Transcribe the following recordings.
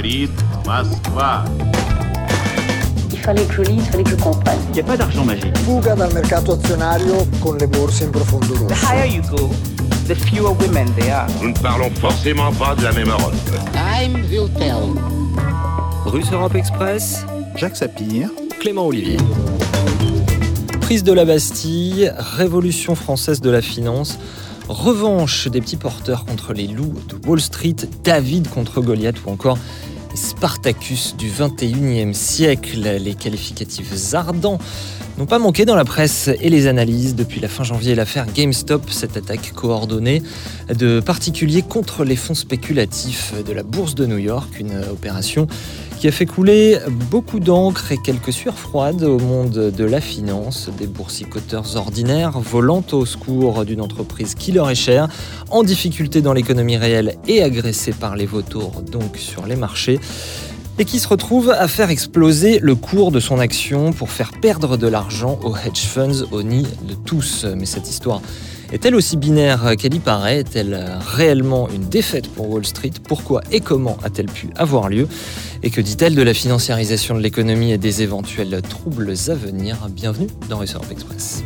говорит Москва. Il fallait que je lise, il fallait que je comprenne. Il n'y a pas d'argent magique. Fuga dal mercato azionario con le borse in profondo The rosso. higher you go, the fewer women there are. Nous ne parlons forcément pas de la même Europe. Time will tell. Russe Europe Express, Jacques Sapir, Clément Olivier. Prise de la Bastille, révolution française de la finance, revanche des petits porteurs contre les loups de Wall Street, David contre Goliath ou encore Spartacus du 21e siècle. Les qualificatifs ardents n'ont pas manqué dans la presse et les analyses depuis la fin janvier l'affaire GameStop, cette attaque coordonnée de particuliers contre les fonds spéculatifs de la bourse de New York, une opération qui a fait couler beaucoup d'encre et quelques sueurs froides au monde de la finance, des boursicoteurs ordinaires volant au secours d'une entreprise qui leur est chère, en difficulté dans l'économie réelle et agressée par les vautours donc sur les marchés et qui se retrouve à faire exploser le cours de son action pour faire perdre de l'argent aux hedge funds au nid de tous. Mais cette histoire est-elle aussi binaire qu'elle y paraît? Est-elle réellement une défaite pour Wall Street? Pourquoi et comment a-t-elle pu avoir lieu? Et que dit-elle de la financiarisation de l'économie et des éventuels troubles à venir? Bienvenue dans Europe Express.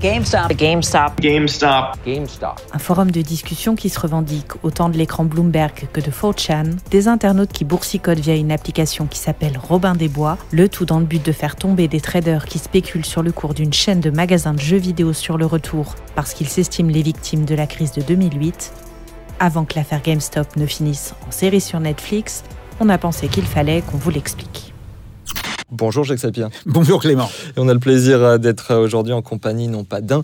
GameStop. GameStop. GameStop. GameStop. Un forum de discussion qui se revendique autant de l'écran Bloomberg que de 4chan, des internautes qui boursicotent via une application qui s'appelle Robin des Bois, le tout dans le but de faire tomber des traders qui spéculent sur le cours d'une chaîne de magasins de jeux vidéo sur le retour parce qu'ils s'estiment les victimes de la crise de 2008. Avant que l'affaire GameStop ne finisse en série sur Netflix, on a pensé qu'il fallait qu'on vous l'explique. Bonjour Jacques Sapir. Bonjour Clément. Et on a le plaisir d'être aujourd'hui en compagnie non pas d'un,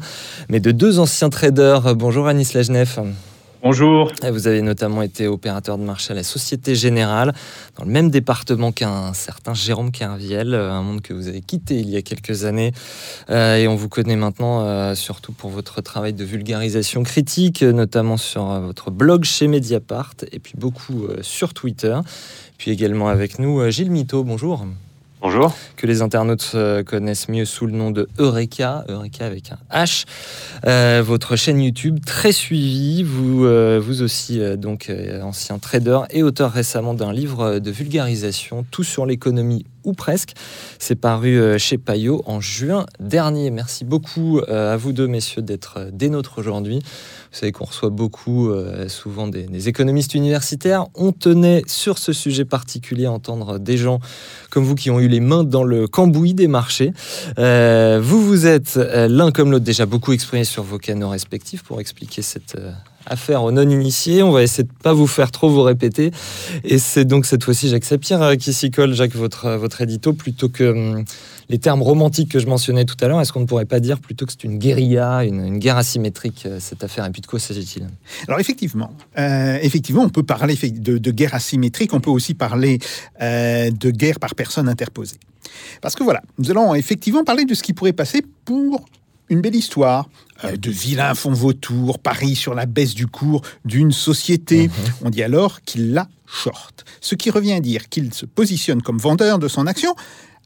mais de deux anciens traders. Bonjour Anis Lajnef. Bonjour. Vous avez notamment été opérateur de marché à la Société Générale, dans le même département qu'un certain Jérôme Kerviel, un monde que vous avez quitté il y a quelques années. Euh, et on vous connaît maintenant euh, surtout pour votre travail de vulgarisation critique, notamment sur euh, votre blog chez Mediapart, et puis beaucoup euh, sur Twitter. Puis également avec nous, euh, Gilles Mito, bonjour. Bonjour. que les internautes euh, connaissent mieux sous le nom de Eureka, Eureka avec un H. Euh, votre chaîne YouTube très suivie, vous, euh, vous aussi donc ancien trader et auteur récemment d'un livre de vulgarisation, tout sur l'économie ou presque. C'est paru euh, chez Payot en juin dernier. Merci beaucoup euh, à vous deux messieurs d'être euh, des nôtres aujourd'hui. Vous savez qu'on reçoit beaucoup, souvent des, économistes universitaires. On tenait sur ce sujet particulier à entendre des gens comme vous qui ont eu les mains dans le cambouis des marchés. Vous, vous êtes l'un comme l'autre déjà beaucoup exprimé sur vos canaux respectifs pour expliquer cette euh, affaire aux non-initiés. On va essayer de pas vous faire trop vous répéter. Et c'est donc cette fois-ci Jacques Sapir euh, qui s'y colle, Jacques, votre, euh, votre édito, plutôt que hum, les termes romantiques que je mentionnais tout à l'heure. Est-ce qu'on ne pourrait pas dire plutôt que c'est une guérilla, une, guerre asymétrique, euh, cette affaire? Et puis de quoi s'agit-il? Alors effectivement, effectivement, on peut parler de, guerre asymétrique, on peut aussi parler de guerre par personne interposée. Parce que voilà, nous allons effectivement parler de ce qui pourrait passer pour une belle histoire euh, de vilains fonds vautours, paris sur la baisse du cours d'une société. On dit alors qu'il la short, ce qui revient à dire qu'il se positionne comme vendeur de son action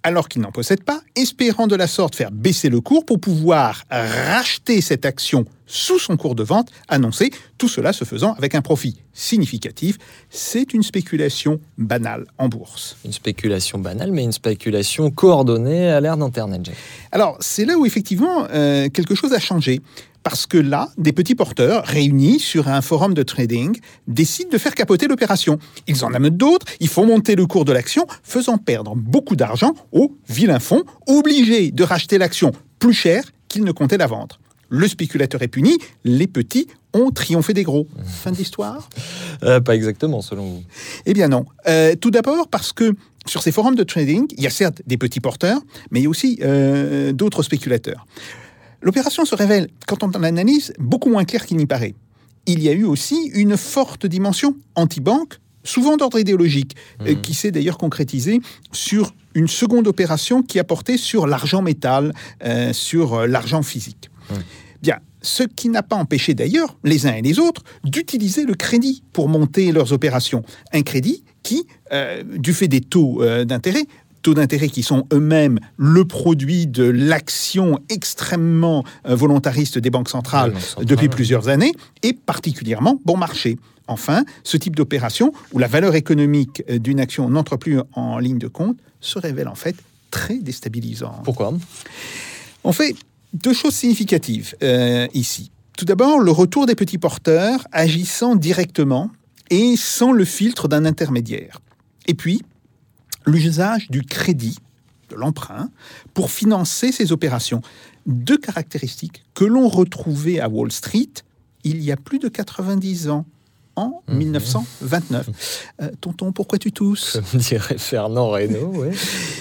alors qu'il n'en possède pas, espérant de la sorte faire baisser le cours pour pouvoir racheter cette action sous son cours de vente annoncé, tout cela se faisant avec un profit significatif. C'est une spéculation banale en bourse. Une spéculation banale, mais une spéculation coordonnée à l'ère d'Internet. Alors, c'est là où effectivement euh, quelque chose a changé. Parce que là, des petits porteurs réunis sur un forum de trading décident de faire capoter l'opération. Ils en amènent d'autres, ils font monter le cours de l'action, faisant perdre beaucoup d'argent aux vilains fonds, obligés de racheter l'action plus cher qu'ils ne comptaient la vendre. Le spéculateur est puni, les petits ont triomphé des gros. Fin de l'histoire Euh, pas exactement, selon vous. eh bien non. Euh, tout d'abord parce que sur ces forums de trading, il y a certes des petits porteurs, mais il y a aussi euh, d'autres spéculateurs. L'opération se révèle, quand on l'analyse, beaucoup moins claire qu'il n'y paraît. Il y a eu aussi une forte dimension anti-banque, souvent d'ordre idéologique, euh, qui s'est d'ailleurs concrétisée sur une seconde opération qui a porté sur l'argent métal, euh, sur euh, l'argent physique. Bien, ce qui n'a pas empêché d'ailleurs les uns et les autres d'utiliser le crédit pour monter leurs opérations. Un crédit qui, euh, du fait des taux euh, d'intérêt, taux d'intérêt qui sont eux-mêmes le produit de l'action extrêmement euh, volontariste des banques centrales, depuis ouais. plusieurs années, et particulièrement bon marché. Enfin, ce type d'opération, où la valeur économique euh, d'une action n'entre plus en ligne de compte, se révèle en fait très déstabilisant. Pourquoi? On fait deux choses significatives euh, ici. Tout d'abord, le retour des petits porteurs agissant directement et sans le filtre d'un intermédiaire. Et puis, l'usage du crédit, de l'emprunt, pour financer ces opérations. Deux caractéristiques que l'on retrouvait à Wall Street il y a plus de 90 ans, en 1929. Euh, tonton, pourquoi tu tousses? Comme dirait Fernand Reynaud, ouais.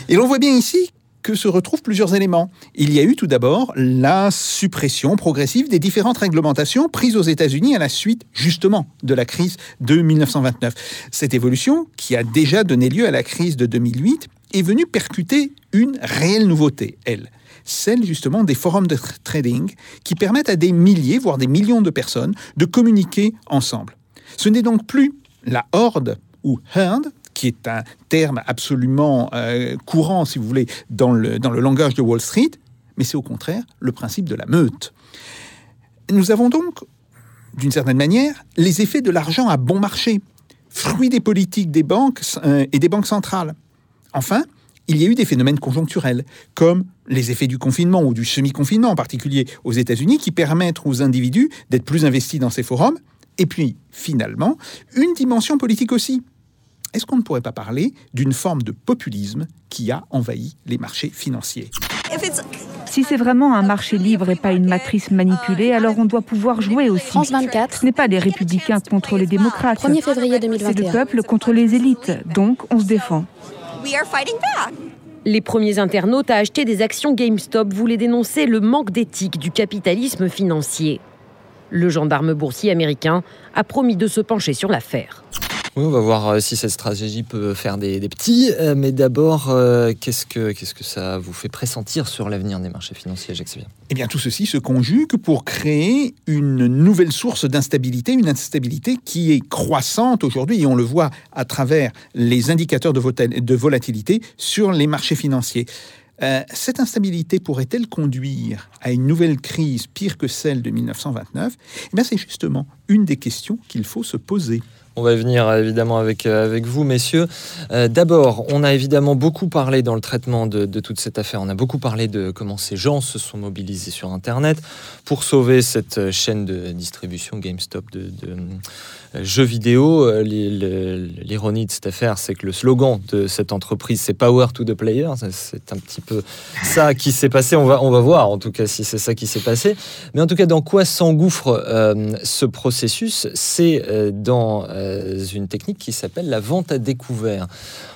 et l'on voit bien ici que se retrouvent plusieurs éléments. Il y a eu tout d'abord la suppression progressive des différentes réglementations prises aux États-Unis à la suite justement de la crise de 1929. Cette évolution, qui a déjà donné lieu à la crise de 2008, est venue percuter une réelle nouveauté, elle. Celle justement des forums de tr- trading qui permettent à des milliers, voire des millions de personnes de communiquer ensemble. Ce n'est donc plus la horde ou herd, qui est un terme absolument euh, courant, si vous voulez, dans le, dans le langage de Wall Street, mais c'est au contraire le principe de la meute. Nous avons donc, d'une certaine manière, les effets de l'argent à bon marché, fruit des politiques des banques euh, et des banques centrales. Enfin, il y a eu des phénomènes conjoncturels, comme les effets du confinement ou du semi-confinement en particulier aux États-Unis, qui permettent aux individus d'être plus investis dans ces forums. Et puis, finalement, une dimension politique aussi. Est-ce qu'on ne pourrait pas parler d'une forme de populisme qui a envahi les marchés financiers? Si c'est vraiment un marché libre et pas une matrice manipulée, alors on doit pouvoir jouer aussi. France 24, Ce n'est pas les républicains contre les démocrates. 1er février C'est le 2021. peuple contre les élites. Donc, on se défend. Les premiers internautes à acheter des actions GameStop voulaient dénoncer le manque d'éthique du capitalisme financier. Le gendarme boursier américain a promis de se pencher sur l'affaire. Oui, on va voir euh, si cette stratégie peut faire des, petits. Euh, mais d'abord, euh, qu'est-ce que qu'est-ce que ça vous fait pressentir sur l'avenir des marchés financiers, Jacques Eh bien, tout ceci se conjugue pour créer une nouvelle source d'instabilité, une instabilité qui est croissante aujourd'hui, et on le voit à travers les indicateurs de, volatilité sur les marchés financiers. Cette instabilité pourrait-elle conduire à une nouvelle crise pire que celle de 1929 Eh bien, c'est justement une des questions qu'il faut se poser. On va venir euh, évidemment avec, euh, avec vous, messieurs. Euh, D'abord, on a évidemment beaucoup parlé dans le traitement de, toute cette affaire. On a beaucoup parlé de comment ces gens se sont mobilisés sur Internet pour sauver cette chaîne de distribution GameStop de, jeux vidéo. L'ironie de cette affaire, c'est que le slogan de cette entreprise, c'est Power to the Player. C'est- un petit peu ça qui s'est passé. On va, on va voir en tout cas si c'est ça qui s'est passé. Mais en tout cas, dans quoi s'engouffre ce processus? C'est dans une technique qui s'appelle la vente à découvert.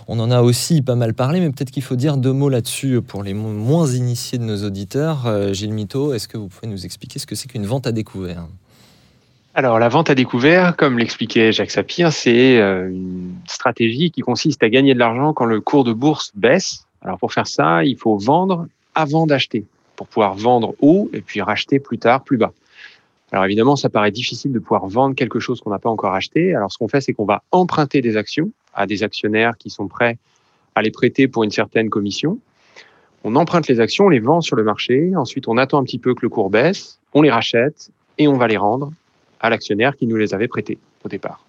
On en a aussi pas mal parlé, mais peut-être qu'il faut dire deux mots là-dessus pour les mo- moins initiés de nos auditeurs. Euh, Gilles Mito, est-ce que vous pouvez nous expliquer ce que c'est qu'une vente à découvert? Alors, la vente à découvert, comme l'expliquait Jacques Sapir, c'est euh, une stratégie qui consiste à gagner de l'argent quand le cours de bourse baisse. Alors, pour faire ça, il faut vendre avant d'acheter, pour pouvoir vendre haut et puis racheter plus tard, plus bas. Alors, évidemment, ça paraît difficile de pouvoir vendre quelque chose qu'on n'a pas encore acheté. Alors, ce qu'on fait, c'est qu'on va emprunter des actions à des actionnaires qui sont prêts à les prêter pour une certaine commission. On emprunte les actions, on les vend sur le marché. Ensuite, on attend un petit peu que le cours baisse, on les rachète et on va les rendre à l'actionnaire qui nous les avait prêtés au départ.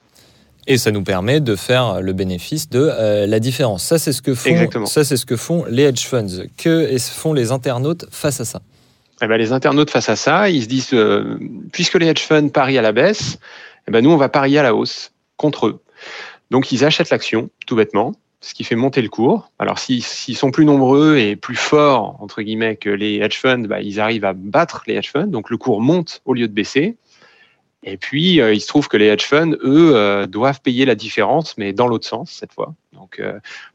Et ça nous permet de faire le bénéfice de euh, la différence. Ça, c'est ce que font. Exactement. Ça, c'est ce que font les hedge funds. Que font les internautes face à ça? Eh ben, les internautes face à ça, ils se disent, euh, puisque les hedge funds parient à la baisse, eh ben, nous, on va parier à la hausse contre eux. Donc, ils achètent l'action, tout bêtement, ce qui fait monter le cours. Alors, s'ils sont plus nombreux et plus forts, entre guillemets, que les hedge funds, bah, ils arrivent à battre les hedge funds. Donc, le cours monte au lieu de baisser. Et puis, euh, il se trouve que les hedge funds, eux, euh, doivent payer la différence, mais dans l'autre sens, cette fois. Donc,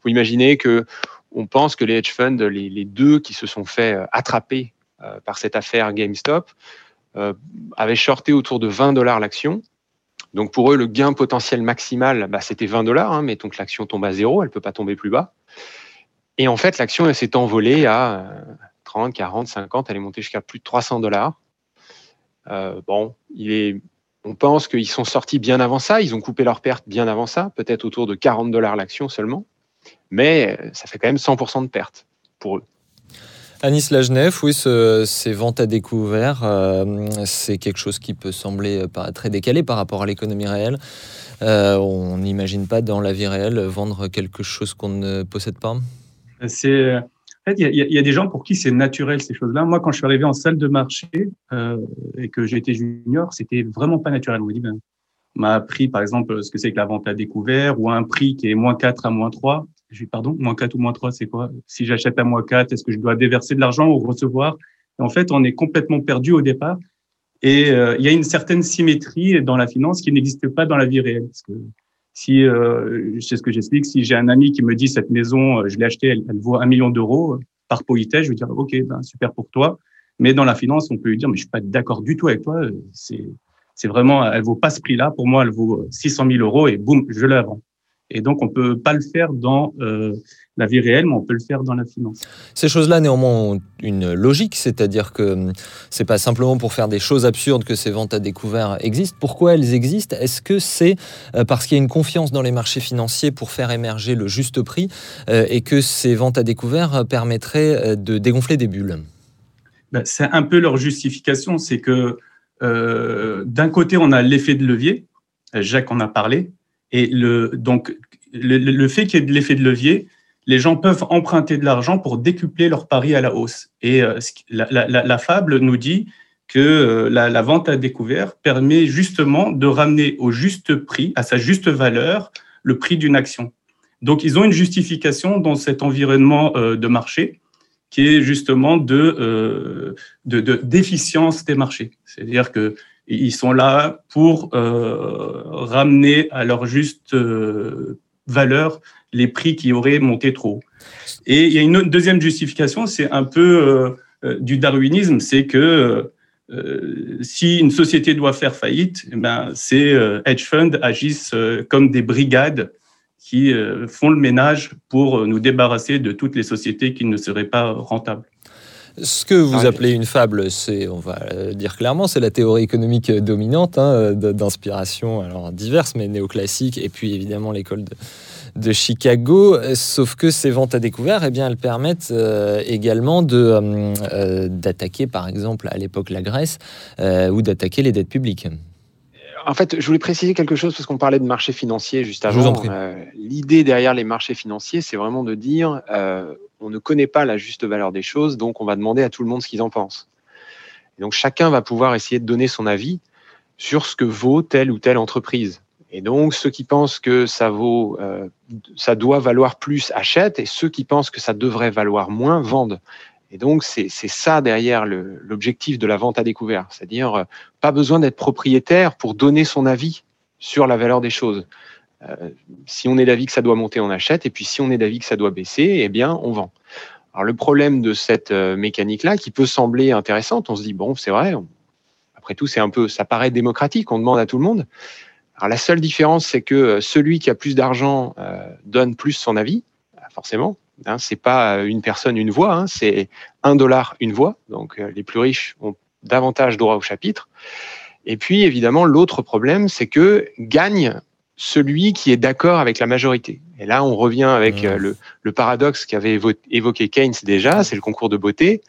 vous imaginez que on pense que les hedge funds, les, les deux qui se sont fait attraper par cette affaire GameStop, euh, avaient shorté autour de 20 dollars l'action. Donc pour eux, le gain potentiel maximal, bah, c'était 20 dollars. Hein, mettons que l'action tombe à zéro, elle peut pas tomber plus bas. Et en fait, l'action s'est envolée à euh, 30, 40, 50, elle est montée jusqu'à plus de 300 dollars. Euh, bon, on pense qu'ils sont sortis bien avant ça, ils ont coupé leurs pertes bien avant ça, peut-être autour de 40 dollars l'action seulement. mais ça fait quand même 100% de perte pour eux. Anis Lagenef, oui, ce, ces ventes à découvert, euh, c'est quelque chose qui peut sembler très décalé par rapport à l'économie réelle. Euh, on n'imagine pas dans la vie réelle vendre quelque chose qu'on ne possède pas. En fait, il y, a des gens pour qui c'est naturel ces choses-là. Moi, quand je suis arrivé en salle de marché euh, et que été junior, c'était vraiment pas naturel. On ben, m'a appris par exemple ce que c'est que la vente à découvert ou un prix qui est moins 4 à moins 3. Je dis, pardon, moins 4 ou moins 3, c'est quoi? Si j'achète à moins 4, est-ce que je dois déverser de l'argent ou recevoir? En fait, on est complètement perdu au départ. Et euh, il y a une certaine symétrie dans la finance qui n'existe pas dans la vie réelle. Si, euh, c'est ce que j'explique, si j'ai un ami qui me dit cette maison, euh, je l'ai achetée, elle, vaut un million d'euros, euh, par politesse, je vais dire, OK, ben, super pour toi. Mais dans la finance, on peut lui dire, mais je suis pas d'accord du tout avec toi. C'est, c'est vraiment, elle vaut pas ce prix-là. Pour moi, elle vaut 600 000 euros et boum, je la. Et donc, on peut pas le faire dans euh, la vie réelle, mais on peut le faire dans la finance. Ces choses-là, néanmoins, ont une logique, c'est-à-dire que hum, c'est pas simplement pour faire des choses absurdes que ces ventes à découvert existent. Pourquoi elles existent? Est-ce que c'est euh, parce qu'il y a une confiance dans les marchés financiers pour faire émerger le juste prix euh, et que ces ventes à découvert permettraient de dégonfler des bulles? Ben, C'est un peu leur justification, c'est que euh, d'un côté, on a l'effet de levier. Jacques en a parlé. Et donc, le, fait qu'il y ait de l'effet de levier, les gens peuvent emprunter de l'argent pour décupler leur pari à la hausse. Et euh, la, fable nous dit que euh, la, vente à découvert permet justement de ramener au juste prix, à sa juste valeur, le prix d'une action. Donc, ils ont une justification dans cet environnement euh, de marché qui est justement de, de déficience des marchés. C'est-à-dire que ils sont là pour euh, ramener à leur juste euh, valeur les prix qui auraient monté trop. Et il y a une deuxième justification, c'est un peu euh, du darwinisme, c'est que si une société doit faire faillite, eh ben, ces hedge funds agissent comme des brigades qui font le ménage pour nous débarrasser de toutes les sociétés qui ne seraient pas rentables. Ce que vous appelez une fable, c'est, on va dire clairement, c'est la théorie économique dominante, hein, d'inspiration alors diverses, mais néoclassique, et puis évidemment l'école de, de, Chicago. Sauf que ces ventes à découvert, eh bien, elles permettent euh, également de, euh, d'attaquer, par exemple, à l'époque la Grèce, euh, ou d'attaquer les dettes publiques. En fait, je voulais préciser quelque chose parce qu'on parlait de marché financier juste avant. Euh, L'idée derrière les marchés financiers, c'est vraiment de dire euh, on ne connaît pas la juste valeur des choses, donc on va demander à tout le monde ce qu'ils en pensent. Donc chacun va pouvoir essayer de donner son avis sur ce que vaut telle ou telle entreprise. Et donc ceux qui pensent que ça vaut, euh, ça doit valoir plus achètent, et ceux qui pensent que ça devrait valoir moins vendent. Et donc, c'est ça derrière l'objectif de la vente à découvert. C'est-à-dire, euh, pas besoin d'être propriétaire pour donner son avis sur la valeur des choses. Euh, si on est d'avis que ça doit monter, on achète. Et puis, si on est d'avis que ça doit baisser, eh bien, on vend. Alors, le problème de cette euh, mécanique-là, qui peut sembler intéressante, on se dit, bon, c'est vrai, après tout, c'est un peu, ça paraît démocratique, on demande à tout le monde. Alors, la seule différence, c'est que celui qui a plus d'argent euh, donne plus son avis, forcément. Hein, c'est pas une personne, une voix, hein, c'est un dollar, une voix. Donc euh, les plus riches ont davantage droit au chapitre. Et puis évidemment, l'autre problème, c'est que gagne celui qui est d'accord avec la majorité. Et là, on revient avec euh, le, le, paradoxe qu'avait évoqué Keynes déjà, c'est le concours de beauté.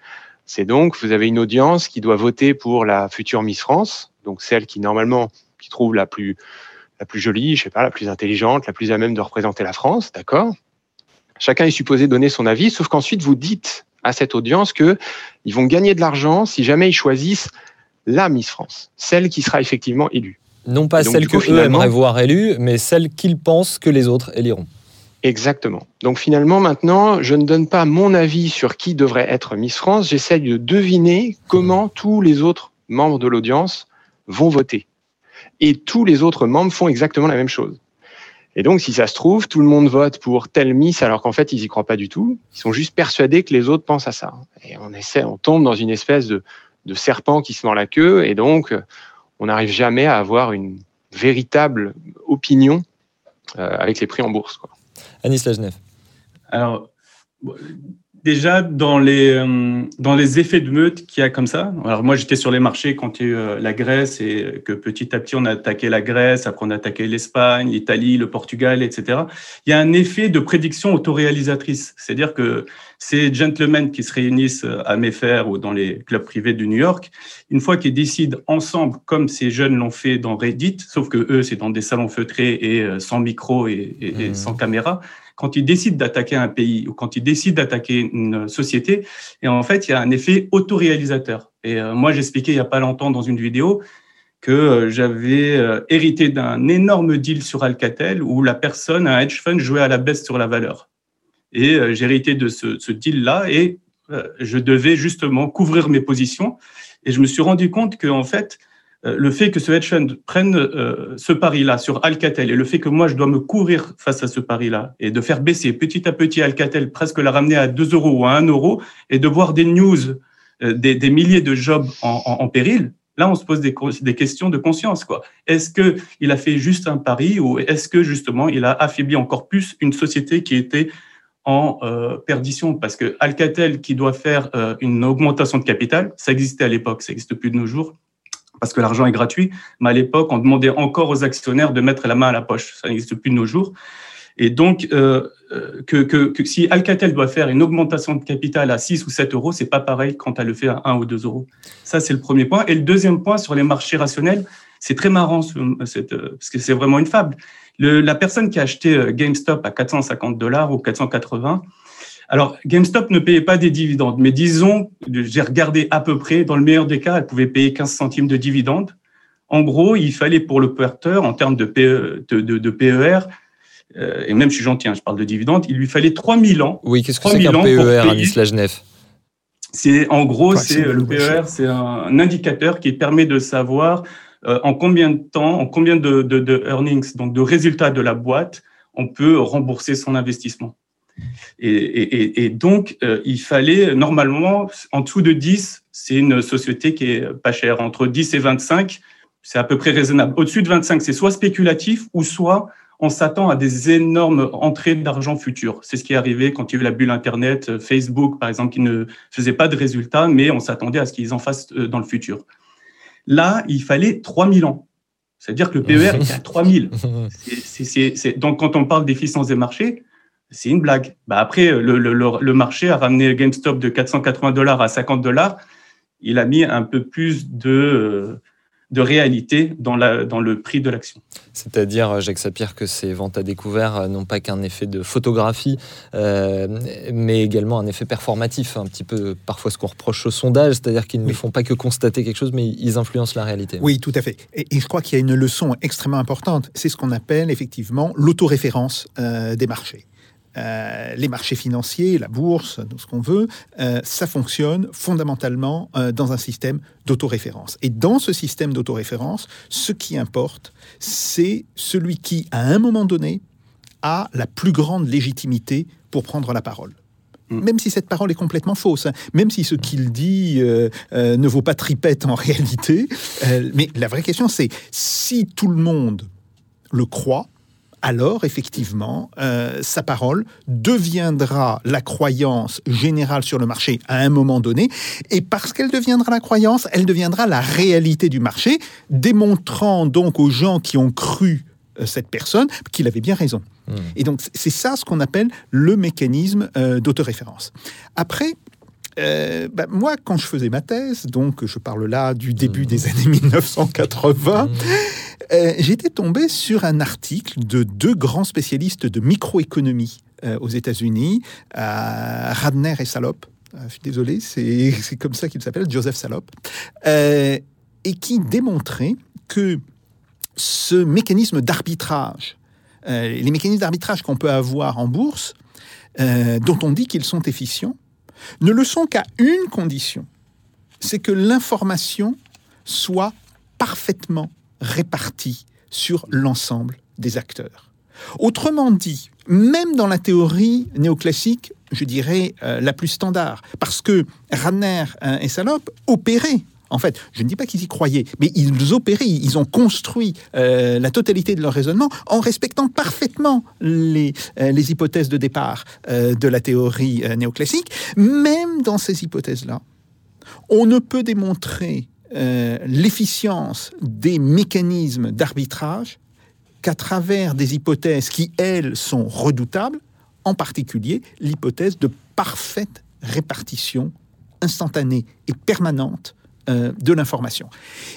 C'est donc, vous avez une audience qui doit voter pour la future Miss France, donc celle qui normalement, qui trouve la plus, la plus jolie, je sais pas, la plus intelligente, la plus à même de représenter la France, d'accord? Chacun est supposé donner son avis, sauf qu'ensuite vous dites à cette audience que ils vont gagner de l'argent si jamais ils choisissent la Miss France, celle qui sera effectivement élue. Non pas donc, celle coup, que eux aimeraient voir élue, mais celle qu'ils pensent que les autres éliront. Exactement. Donc finalement, maintenant, je ne donne pas mon avis sur qui devrait être Miss France, j'essaie de deviner comment tous les autres membres de l'audience vont voter. Et tous les autres membres font exactement la même chose. Et donc, si ça se trouve, tout le monde vote pour telle Miss alors qu'en fait, ils y croient pas du tout. Ils sont juste persuadés que les autres pensent à ça. Et on essaie, on tombe dans une espèce de, de serpent qui se mord la queue. Et donc, on n'arrive jamais à avoir une véritable opinion euh, avec les prix en bourse. Quoi. Anis. Alors, déjà dans les, euh, dans les effets de meute qu'il y a comme ça. Alors moi j'étais sur les marchés quand il y a eu euh, la Grèce et que petit à petit on a attaqué la Grèce, après on a attaqué l'Espagne, l'Italie, le Portugal, etc. Il y a un effet de prédiction autoréalisatrice. C'est-à-dire que ces gentlemen qui se réunissent à Mayfair ou dans les clubs privés de New York, une fois qu'ils décident ensemble, comme ces jeunes l'ont fait dans Reddit, sauf que eux c'est dans des salons feutrés et euh, sans micro et, et, et Mmh. sans caméra, quand ils décident d'attaquer un pays ou quand ils décident d'attaquer une société, et en fait, il y a un effet autoréalisateur. Et euh, moi, j'expliquais il n'y a pas longtemps dans une vidéo que euh, j'avais euh, hérité d'un énorme deal sur Alcatel où la personne, un hedge fund, jouait à la baisse sur la valeur. Et j'ai de ce, ce deal-là et je devais justement couvrir mes positions. Et je me suis rendu compte que, en fait, le fait que ce hedge fund prenne euh, ce pari-là sur Alcatel et le fait que moi, je dois me courir face à ce pari-là et de faire baisser petit à petit Alcatel, presque la ramener à 2 euros ou à 1 euro et de voir des news, euh, des, milliers de jobs en, péril, là, on se pose des, questions de conscience. quoi. Est-ce qu'il a fait juste un pari ou est-ce que justement, il a affaibli encore plus une société qui était en euh, perdition? Parce que Alcatel qui doit faire euh, une augmentation de capital, ça existait à l'époque, ça n'existe plus de nos jours parce que l'argent est gratuit, mais à l'époque, on demandait encore aux actionnaires de mettre la main à la poche. Ça n'existe plus de nos jours. Et donc, euh, que, que, que, si Alcatel doit faire une augmentation de capital à 6 ou 7 euros, c'est pas pareil quand elle le fait à 1 ou 2 euros. Ça, c'est le premier point. Et le deuxième point sur les marchés rationnels, c'est très marrant, cette, parce que c'est vraiment une fable. Le, la personne qui a acheté euh, GameStop à 450 dollars ou 480, alors GameStop ne payait pas des dividendes, mais disons, j'ai regardé à peu près, dans le meilleur des cas, elle pouvait payer 15 centimes de dividendes. En gros, il fallait pour le porteur, en termes de, PE, de, de, de PER, euh, et même je suis gentil, hein, je parle de dividendes, il lui fallait 3000 ans. Oui, qu'est-ce que c'est qu'un PER, Anis Lagenef C'est en gros, c'est le PER, c'est un indicateur qui permet de savoir euh, en combien de temps, en combien de, de, de, earnings, donc de résultats de la boîte, on peut rembourser son investissement. Et, et, et donc, euh, il fallait normalement, en dessous de 10, c'est une société qui est pas chère. Entre 10 et 25, c'est à peu près raisonnable. Au-dessus de 25, c'est soit spéculatif ou soit on s'attend à des énormes entrées d'argent futur. C'est ce qui est arrivé quand il y a eu la bulle Internet, Facebook, par exemple, qui ne faisait pas de résultats, mais on s'attendait à ce qu'ils en fassent euh, dans le futur. Là, il fallait 3000 ans. C'est-à-dire que le PER était à 3000. C est, c est, c Donc, quand on parle d'efficience des marchés, c'est une blague. Bah après, le, le, le, marché a ramené GameStop de 480 dollars à 50 dollars. Il a mis un peu plus de, de réalité dans, la, dans le prix de l'action. C'est-à-dire, Jacques Sapir, que ces ventes à découvert n'ont pas qu'un effet de photographie, euh, mais également un effet performatif, un petit peu parfois ce qu'on reproche aux sondages, c'est-à-dire qu'ils oui. ne font pas que constater quelque chose, mais ils influencent la réalité. Oui, tout à fait. Et, et je crois qu'il y a une leçon extrêmement importante, c'est ce qu'on appelle effectivement l'autoréférence euh, des marchés. Euh, les marchés financiers, la bourse, tout ce qu'on veut, euh, ça fonctionne fondamentalement euh, dans un système d'autoréférence. Et dans ce système d'autoréférence, ce qui importe, c'est celui qui, à un moment donné, a la plus grande légitimité pour prendre la parole. Même si cette parole est complètement fausse, hein, même si ce qu'il dit euh, euh, ne vaut pas tripette en réalité. Euh, mais la vraie question, c'est si tout le monde le croit, alors effectivement, euh, sa parole deviendra la croyance générale sur le marché à un moment donné, et parce qu'elle deviendra la croyance, elle deviendra la réalité du marché, démontrant donc aux gens qui ont cru euh, cette personne qu'il avait bien raison. Mmh. Et donc c'est ça ce qu'on appelle le mécanisme euh, d'autoréférence. Après, euh, bah, moi, quand je faisais ma thèse, donc je parle là du début mmh. des années 1980, mmh. Euh, j'étais tombé sur un article de deux grands spécialistes de microéconomie euh, aux États-Unis, Radner et Salop. je suis désolé, c'est comme ça qu'il s'appelle, Joseph Salop, euh, et qui démontrait que ce mécanisme d'arbitrage, euh, les mécanismes d'arbitrage qu'on peut avoir en bourse, euh, dont on dit qu'ils sont efficients, ne le sont qu'à une condition, c'est que l'information soit parfaitement répartie sur l'ensemble des acteurs. Autrement dit, même dans la théorie néoclassique, je dirais euh, la plus standard, parce que Ranner et Salop opéraient En fait, je ne dis pas qu'ils y croyaient, mais ils opéraient, ils ont construit euh, la totalité de leur raisonnement en respectant parfaitement les, euh, hypothèses de départ euh, de la théorie euh, néoclassique. Même dans ces hypothèses-là, on ne peut démontrer euh, l'efficience des mécanismes d'arbitrage qu'à travers des hypothèses qui, elles, sont redoutables, en particulier l'hypothèse de parfaite répartition instantanée et permanente euh, de l'information.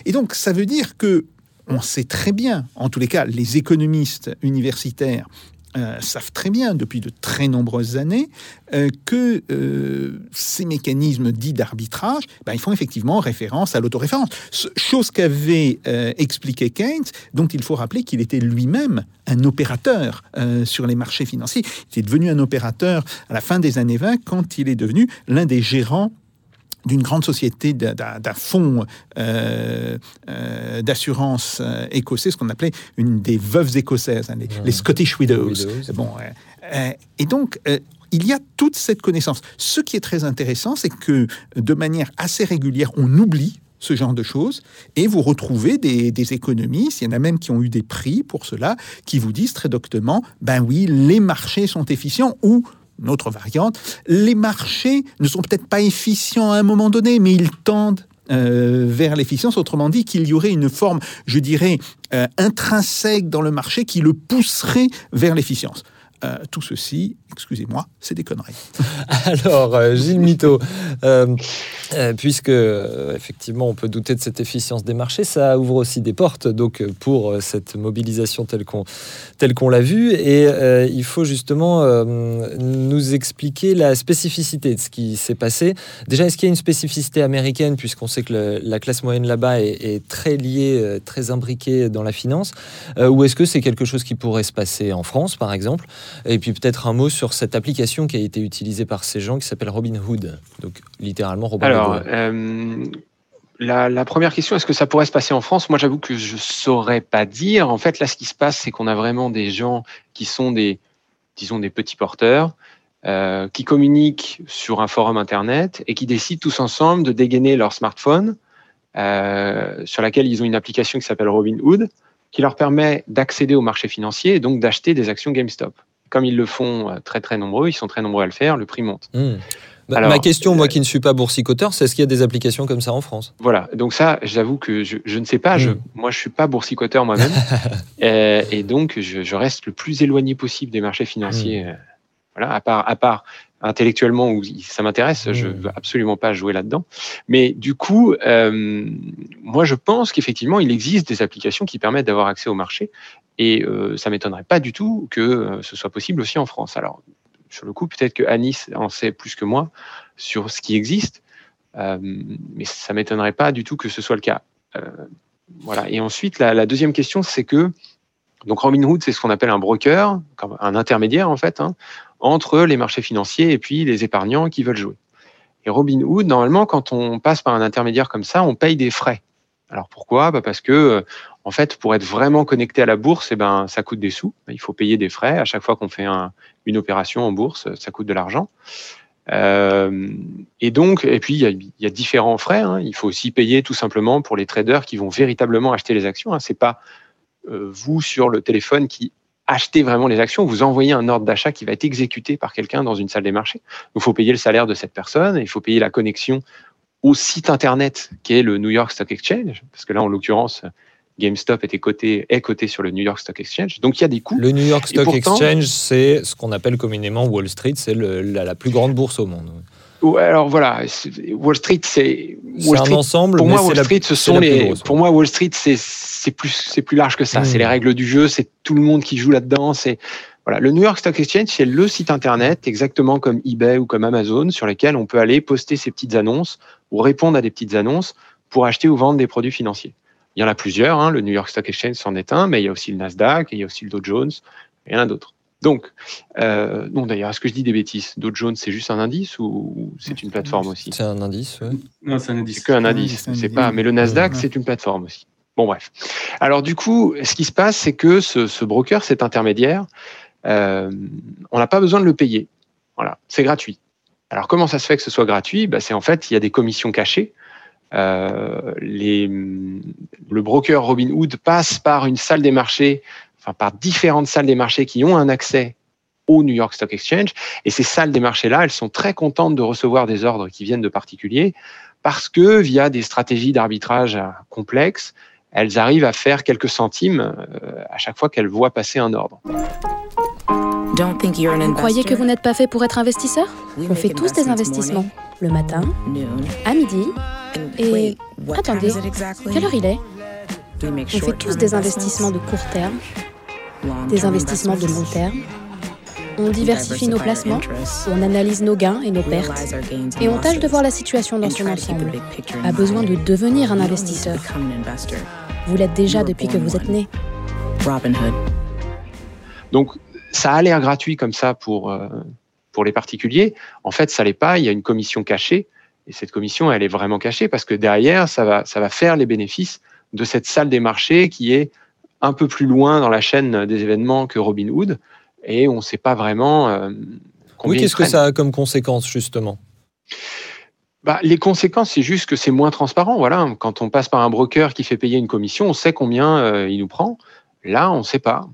Et donc, ça veut dire que on sait très bien, en tous les cas, les économistes universitaires euh, savent très bien depuis de très nombreuses années euh, que euh, ces mécanismes dits d'arbitrage, ben, ils font effectivement référence à l'autoréférence. Ce- Chose qu'avait expliqué Keynes, dont il faut rappeler qu'il était lui-même un opérateur sur les marchés financiers. Il est devenu un opérateur à la fin des années 20 quand il est devenu l'un des gérants d'une grande société, d'un- fonds euh, euh, d'assurance euh, écossais, ce qu'on appelait une des veuves écossaises, hein, les, les Scottish Widows. Widows. Bon, euh, et donc, il y a toute cette connaissance. Ce qui est très intéressant, c'est que de manière assez régulière, on oublie ce genre de choses, et vous retrouvez des, des économistes, il y en a même qui ont eu des prix pour cela, qui vous disent très doctement, ben oui, les marchés sont efficients, ou une autre variante, les marchés ne sont peut-être pas efficients à un moment donné, mais ils tendent euh, vers l'efficience. Autrement dit, qu'il y aurait une forme, je dirais, euh, intrinsèque dans le marché qui le pousserait vers l'efficience. Euh, tout ceci, excusez-moi, c'est des conneries. Alors, euh, Gilles Mito, euh, euh, puisque effectivement on peut douter de cette efficience des marchés, ça ouvre aussi des portes donc pour cette mobilisation telle qu'on telle l'a vue. Et il faut justement nous expliquer la spécificité de ce qui s'est passé. Déjà, est-ce qu'il y a une spécificité américaine, puisqu'on sait que la classe moyenne là-bas est, très liée, très imbriquée dans la finance, ou est-ce que c'est quelque chose qui pourrait se passer en France, par exemple? Et puis peut-être un mot sur cette application qui a été utilisée par ces gens qui s'appelle Robinhood. Donc littéralement Robin Alors, euh, la, la première question, est-ce que ça pourrait se passer en France? Moi, j'avoue que je saurais pas dire. En fait, là, ce qui se passe, c'est qu'on a vraiment des gens qui sont des, disons, des petits porteurs, euh, qui communiquent sur un forum internet et qui décident tous ensemble de dégainer leur smartphone, euh, sur laquelle ils ont une application qui s'appelle Robinhood, qui leur permet d'accéder au marché financier et donc d'acheter des actions GameStop. Comme ils le font euh, très très nombreux, ils sont très nombreux à le faire, le prix monte. Hmm. Ma- Alors, Ma question, moi qui ne suis pas boursicoteur, c'est est-ce qu'il y a des applications comme ça en France? Voilà, donc ça, j'avoue que je, je ne sais pas. Je, Mm. moi, je suis pas boursicoteur moi-même, Euh, et donc je, je reste le plus éloigné possible des marchés financiers. euh, Voilà, à part, à part intellectuellement où ça m'intéresse, je veux absolument pas jouer là-dedans. Mais du coup, euh, moi, je pense qu'effectivement, il existe des applications qui permettent d'avoir accès au marché, et euh, ça m'étonnerait pas du tout que euh, ce soit possible aussi en France. Alors, sur le coup, peut-être que Anis en sait plus que moi sur ce qui existe. Euh, mais ça m'étonnerait pas du tout que ce soit le cas. Voilà. Et ensuite, la, la deuxième question, c'est que donc Robinhood, c'est ce qu'on appelle un broker, un intermédiaire en fait, hein, entre les marchés financiers et puis les épargnants qui veulent jouer. Et Robinhood, normalement, quand on passe par un intermédiaire comme ça, on paye des frais. Alors pourquoi? Bah Parce que euh, en fait, pour être vraiment connecté à la bourse, eh ben, ça coûte des sous. Il faut payer des frais à chaque fois qu'on fait un- une opération en bourse, ça coûte de l'argent. Euh, et donc, et puis il y a, il y a différents frais. hein. Il faut aussi payer tout simplement pour les traders qui vont véritablement acheter les actions. Hein. C'est pas euh, vous sur le téléphone qui achetez vraiment les actions. Vous envoyez un ordre d'achat qui va être exécuté par quelqu'un dans une salle des marchés. Il faut payer le salaire de cette personne. Il faut payer la connexion au site internet qui est le New York Stock Exchange, parce que là, en l'occurrence, GameStop était coté, est coté sur le New York Stock Exchange. Donc, il y a des coûts. Le New York Stock pourtant- Exchange, c'est ce qu'on appelle communément Wall Street, c'est la plus grande bourse au monde. Alors voilà, Wall Street, c'est un Street, ensemble, Pour mais moi, Wall la- Street, ce c'est sont les. grosse. Pour moi, Wall Street, c'est c'est plus c'est plus large que ça. C'est les règles du jeu, c'est tout le monde qui joue là-dedans. C'est voilà, le New York Stock Exchange, c'est le site internet exactement comme eBay ou comme Amazon sur lesquels on peut aller poster ses petites annonces ou répondre à des petites annonces pour acheter ou vendre des produits financiers. Il y en a plusieurs. Hein. Le New York Stock Exchange c'en est un, mais il y a aussi le Nasdaq, et il y a aussi le Dow Jones, et il y en a d'autres. Donc, euh, non d'ailleurs, est-ce que je dis des bêtises? Dow Jones, c'est juste un indice ou, c'est une plateforme aussi? C'est un indice, ouais. Non, c'est un indice. c'est qu'un indice, c'est pas. Mais le Nasdaq, c'est une plateforme aussi. Bon, bref. Alors, du coup, ce qui se passe, c'est que ce, ce broker, cet intermédiaire, euh, on n'a pas besoin de le payer. Voilà, c'est gratuit. Alors, comment ça se fait que ce soit gratuit? Bah, C'est en fait, il y a des commissions cachées euh, les, le broker Robinhood passe par une salle des marchés, enfin par différentes salles des marchés qui ont un accès au New York Stock Exchange. Et ces salles des marchés-là, elles sont très contentes de recevoir des ordres qui viennent de particuliers parce que via des stratégies d'arbitrage complexes, elles arrivent à faire quelques centimes euh, à chaque fois qu'elles voient passer un ordre. Vous croyez que vous n'êtes pas fait pour être investisseur On fait tous des investissements. Le matin, à midi, et... Attendez, quelle heure il est On fait tous des investissements de court terme, des investissements de long terme. On diversifie nos placements, on analyse nos gains et nos pertes, et on tâche de voir la situation dans son ensemble. A besoin de devenir un investisseur. Vous l'êtes déjà depuis que vous êtes né. Donc, ça a l'air gratuit comme ça pour, euh, pour les particuliers. En fait, ça l'est pas. Il y a une commission cachée. Et cette commission, elle est vraiment cachée parce que derrière, ça va, ça va faire les bénéfices de cette salle des marchés qui est un peu plus loin dans la chaîne des événements que Robinhood. Et on ne sait pas vraiment. Euh, oui, qu'est-ce que ça a comme conséquence, justement? Bah, les conséquences, c'est juste que c'est moins transparent. Voilà, quand on passe par un broker qui fait payer une commission, on sait combien euh, il nous prend. Là, on ne sait pas.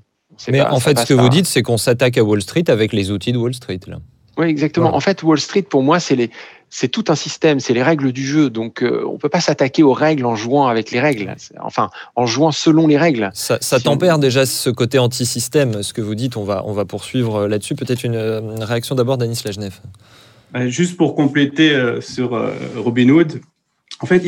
Mais en fait, ce que vous dites, c'est qu'on s'attaque à Wall Street avec les outils de Wall Street. Là. Oui, exactement. En fait, Wall Street, pour moi, c'est les, c'est tout un système, c'est les règles du jeu. Donc, euh, on peut pas s'attaquer aux règles en jouant avec les règles. Enfin, en jouant selon les règles. Ça, tempère déjà ce côté anti-système. Ce que vous dites, on va, on va poursuivre là-dessus. Peut-être une, réaction d'abord d'Anis Lajnef. Juste pour compléter euh, sur euh, Robinhood, en fait,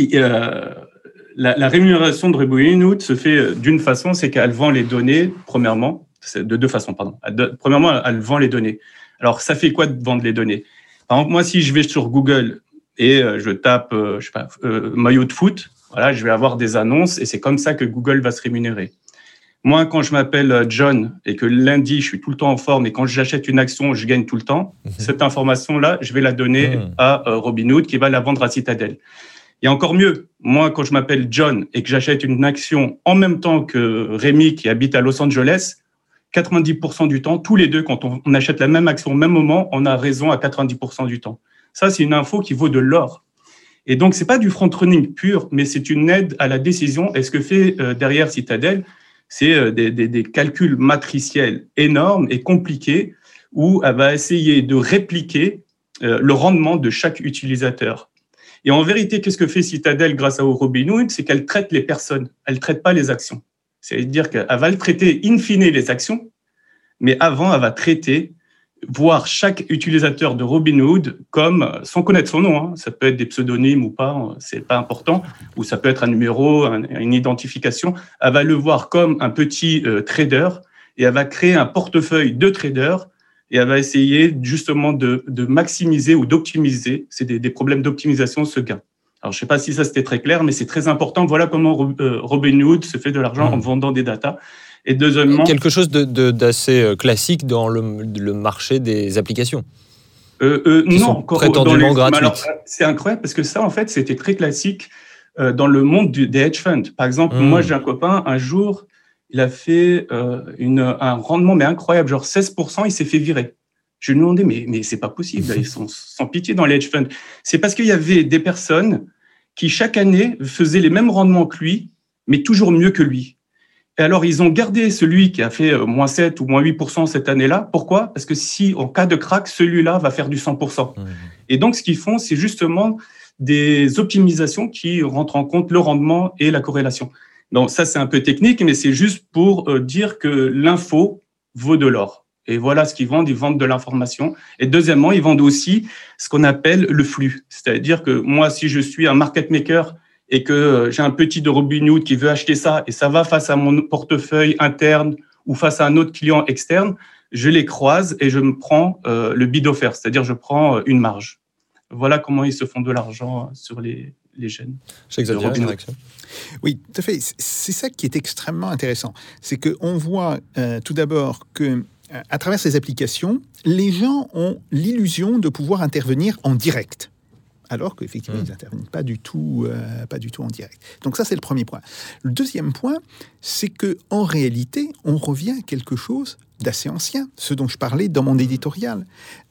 la, la, rémunération de Robinhood se fait d'une façon, c'est qu'elle vend les données, premièrement, de deux façons, pardon. premièrement, elle vend les données. Alors, ça fait quoi de vendre les données? Par exemple, moi, si je vais sur Google et euh, je tape, euh, je sais pas, euh, maillot de foot, voilà, je vais avoir des annonces et c'est comme ça que Google va se rémunérer. Moi, quand je m'appelle John et que lundi, je suis tout le temps en forme et quand j'achète une action, je gagne tout le temps, mhm. cette information-là, je vais la donner mhm. à Robinhood qui va la vendre à Citadel. Et encore mieux, moi, quand je m'appelle John et que j'achète une action en même temps que Rémi qui habite à Los Angeles, 90% du temps, tous les deux, quand on, achète la même action au même moment, on a raison à 90% du temps. Ça, c'est une info qui vaut de l'or. Et donc, c'est pas du front-running pur, mais c'est une aide à la décision. Et ce que fait euh, derrière Citadel, c'est euh, des, calculs matriciels énormes et compliqués où elle va essayer de répliquer euh, le rendement de chaque utilisateur. Et en vérité, qu'est-ce que fait Citadel grâce à Robinhood? C'est qu'elle traite les personnes, elle traite pas les actions. C'est-à-dire qu'elle va le traiter in fine les actions, mais avant, elle va traiter, voir chaque utilisateur de Robinhood comme, sans connaître son nom, hein. ça peut être des pseudonymes ou pas, c'est pas important, ou ça peut être un numéro, une identification. Elle va le voir comme un petit euh, trader et elle va créer un portefeuille de traders et elle va essayer justement de, maximiser ou d'optimiser, c'est des, des problèmes d'optimisation, ce gain. Alors, je ne sais pas si ça c'était très clair, mais c'est très important. Voilà comment euh, Robinhood se fait de l'argent en mmh. vendant des datas. Et deuxièmement, quelque chose d'assez euh, classique dans le, marché des applications. Euh, euh non, prétendument gratuites. C'est incroyable parce que ça, en fait, c'était très classique dans le monde des hedge funds. Par exemple, moi, mmh. j'ai un copain, un jour, il a fait une, un rendement mais incroyable, genre 16%, il s'est fait virer. Je lui ai demandé, mais, mais c'est pas possible, ils sont sans pitié dans les hedge funds. C'est parce qu'il y avait des personnes qui, chaque année, faisaient les mêmes rendements que lui, mais toujours mieux que lui. Et alors, ils ont gardé celui qui a fait euh, moins 7 ou moins 8% cette année-là. Pourquoi? Parce que si, en cas de crack, celui-là va faire du 100%. Mmh. Et donc, ce qu'ils font, c'est justement des optimisations qui rentrent en compte le rendement et la corrélation. Donc, ça, c'est un peu technique, mais c'est juste pour euh, dire que l'info vaut de l'or. Et voilà ce qu'ils vendent, ils vendent de l'information. Et deuxièmement, ils vendent aussi ce qu'on appelle le flux. C'est-à-dire que moi, si je suis un market maker et que euh, j'ai un petit de Robinhood qui veut acheter ça et ça va face à mon portefeuille interne ou face à un autre client externe, je les croise et je me prends euh, le bid offert, c'est-à-dire je prends euh, une marge. Voilà comment ils se font de l'argent sur les, les gènes. Oui, tout à fait. C'est ça qui est extrêmement intéressant. C'est qu'on voit tout d'abord que à travers ces applications, les gens ont l'illusion de pouvoir intervenir en direct alors qu'effectivement, ils n'interviennent pas du tout, euh, pas du tout en direct. Donc ça, c'est le premier point. Le deuxième point, c'est que en réalité, on revient à quelque chose d'assez ancien, ce dont je parlais dans mon éditorial.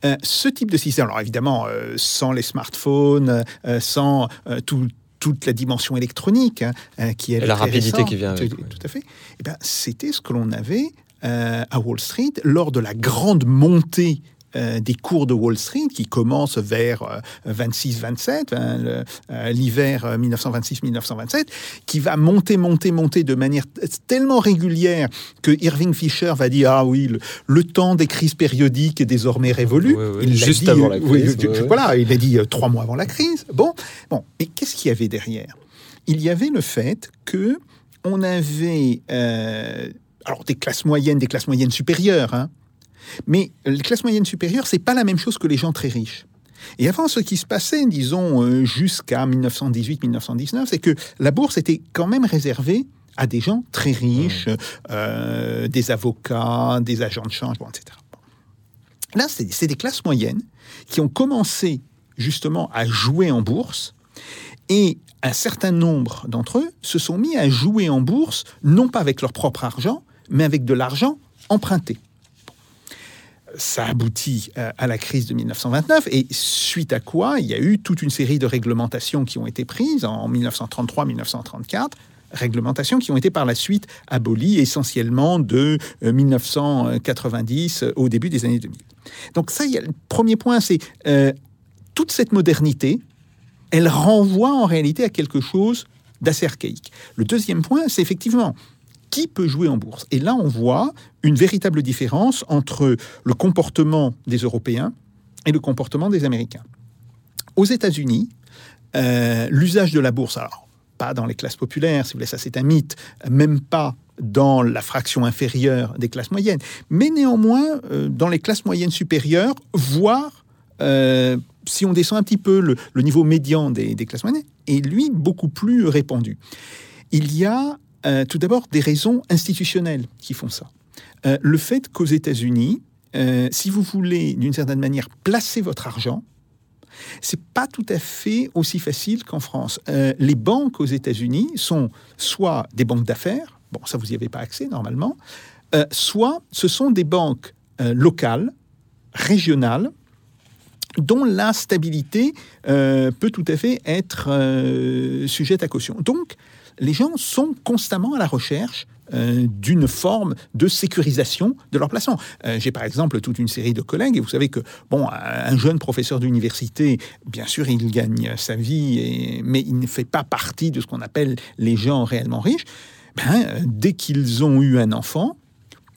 Euh, ce type de système, alors évidemment, euh, sans les smartphones, sans tout, toute la dimension électronique hein, qui est la rapidité récente. qui vient avec, Tout, oui. tout à fait. Eh ben, c'était ce que l'on avait euh, à Wall Street lors de la grande montée euh, des cours de Wall Street qui commence vers euh, 26-27, hein, le- euh, l'hiver euh, 1926-1927, qui va monter, monter, monter de manière tellement régulière que Irving Fisher va dire ah oui le, le temps des crises périodiques est désormais révolu. Oui, oui, Il l'a juste dit, avant la crise, oui. Voilà, il a dit trois mois avant la crise. Bon, bon, mais qu'est-ce qu'il y avait derrière? Il y avait le fait que on avait alors des classes moyennes, des classes moyennes supérieures, hein, mais les classes moyennes supérieures, c'est pas la même chose que les gens très riches. Et avant, ce qui se passait, disons, euh, jusqu'à 1918-1919, c'est que la bourse était quand même réservée à des gens très riches, euh, des avocats, des agents de change, bon, etc. Là, c'est des classes moyennes qui ont commencé justement à jouer en bourse et un certain nombre d'entre eux se sont mis à jouer en bourse, non pas avec leur propre argent, mais avec de l'argent emprunté. Ça aboutit euh, à la crise de 1929 et suite à quoi il y a eu toute une série de réglementations qui ont été prises en 1933-1934, réglementations qui ont été par la suite abolies essentiellement de euh, 1990 au début des années 2000. Donc ça, il y a, le premier point, c'est euh, toute cette modernité, elle renvoie en réalité à quelque chose d'assez archaïque. Le deuxième point, c'est effectivement qui peut jouer en bourse. Et là, on voit une véritable différence entre le comportement des Européens et le comportement des Américains. Aux États-Unis, euh, l'usage de la bourse, alors pas dans les classes populaires, si vous voulez, ça c'est un mythe, même pas dans la fraction inférieure des classes moyennes, mais néanmoins euh, dans les classes moyennes supérieures, voire euh, si on descend un petit peu le, niveau médian des, des classes moyennes, est lui beaucoup plus répandu. Il y a euh, tout d'abord des raisons institutionnelles qui font ça. Euh, le fait qu'aux États-Unis, euh, si vous voulez d'une certaine manière placer votre argent, c'est pas tout à fait aussi facile qu'en France. Les banques aux États-Unis sont soit des banques d'affaires, bon ça vous n'y avez pas accès normalement, soit ce sont des banques locales, régionales, dont la stabilité peut tout à fait être euh, sujette à caution. Donc, les gens sont constamment à la recherche euh, d'une forme de sécurisation de leur placement. Euh, J'ai par exemple toute une série de collègues, et vous savez que bon, un jeune professeur d'université, bien sûr, il gagne sa vie, et- mais il ne fait pas partie de ce qu'on appelle les gens réellement riches. Ben, euh, dès qu'ils ont eu un enfant,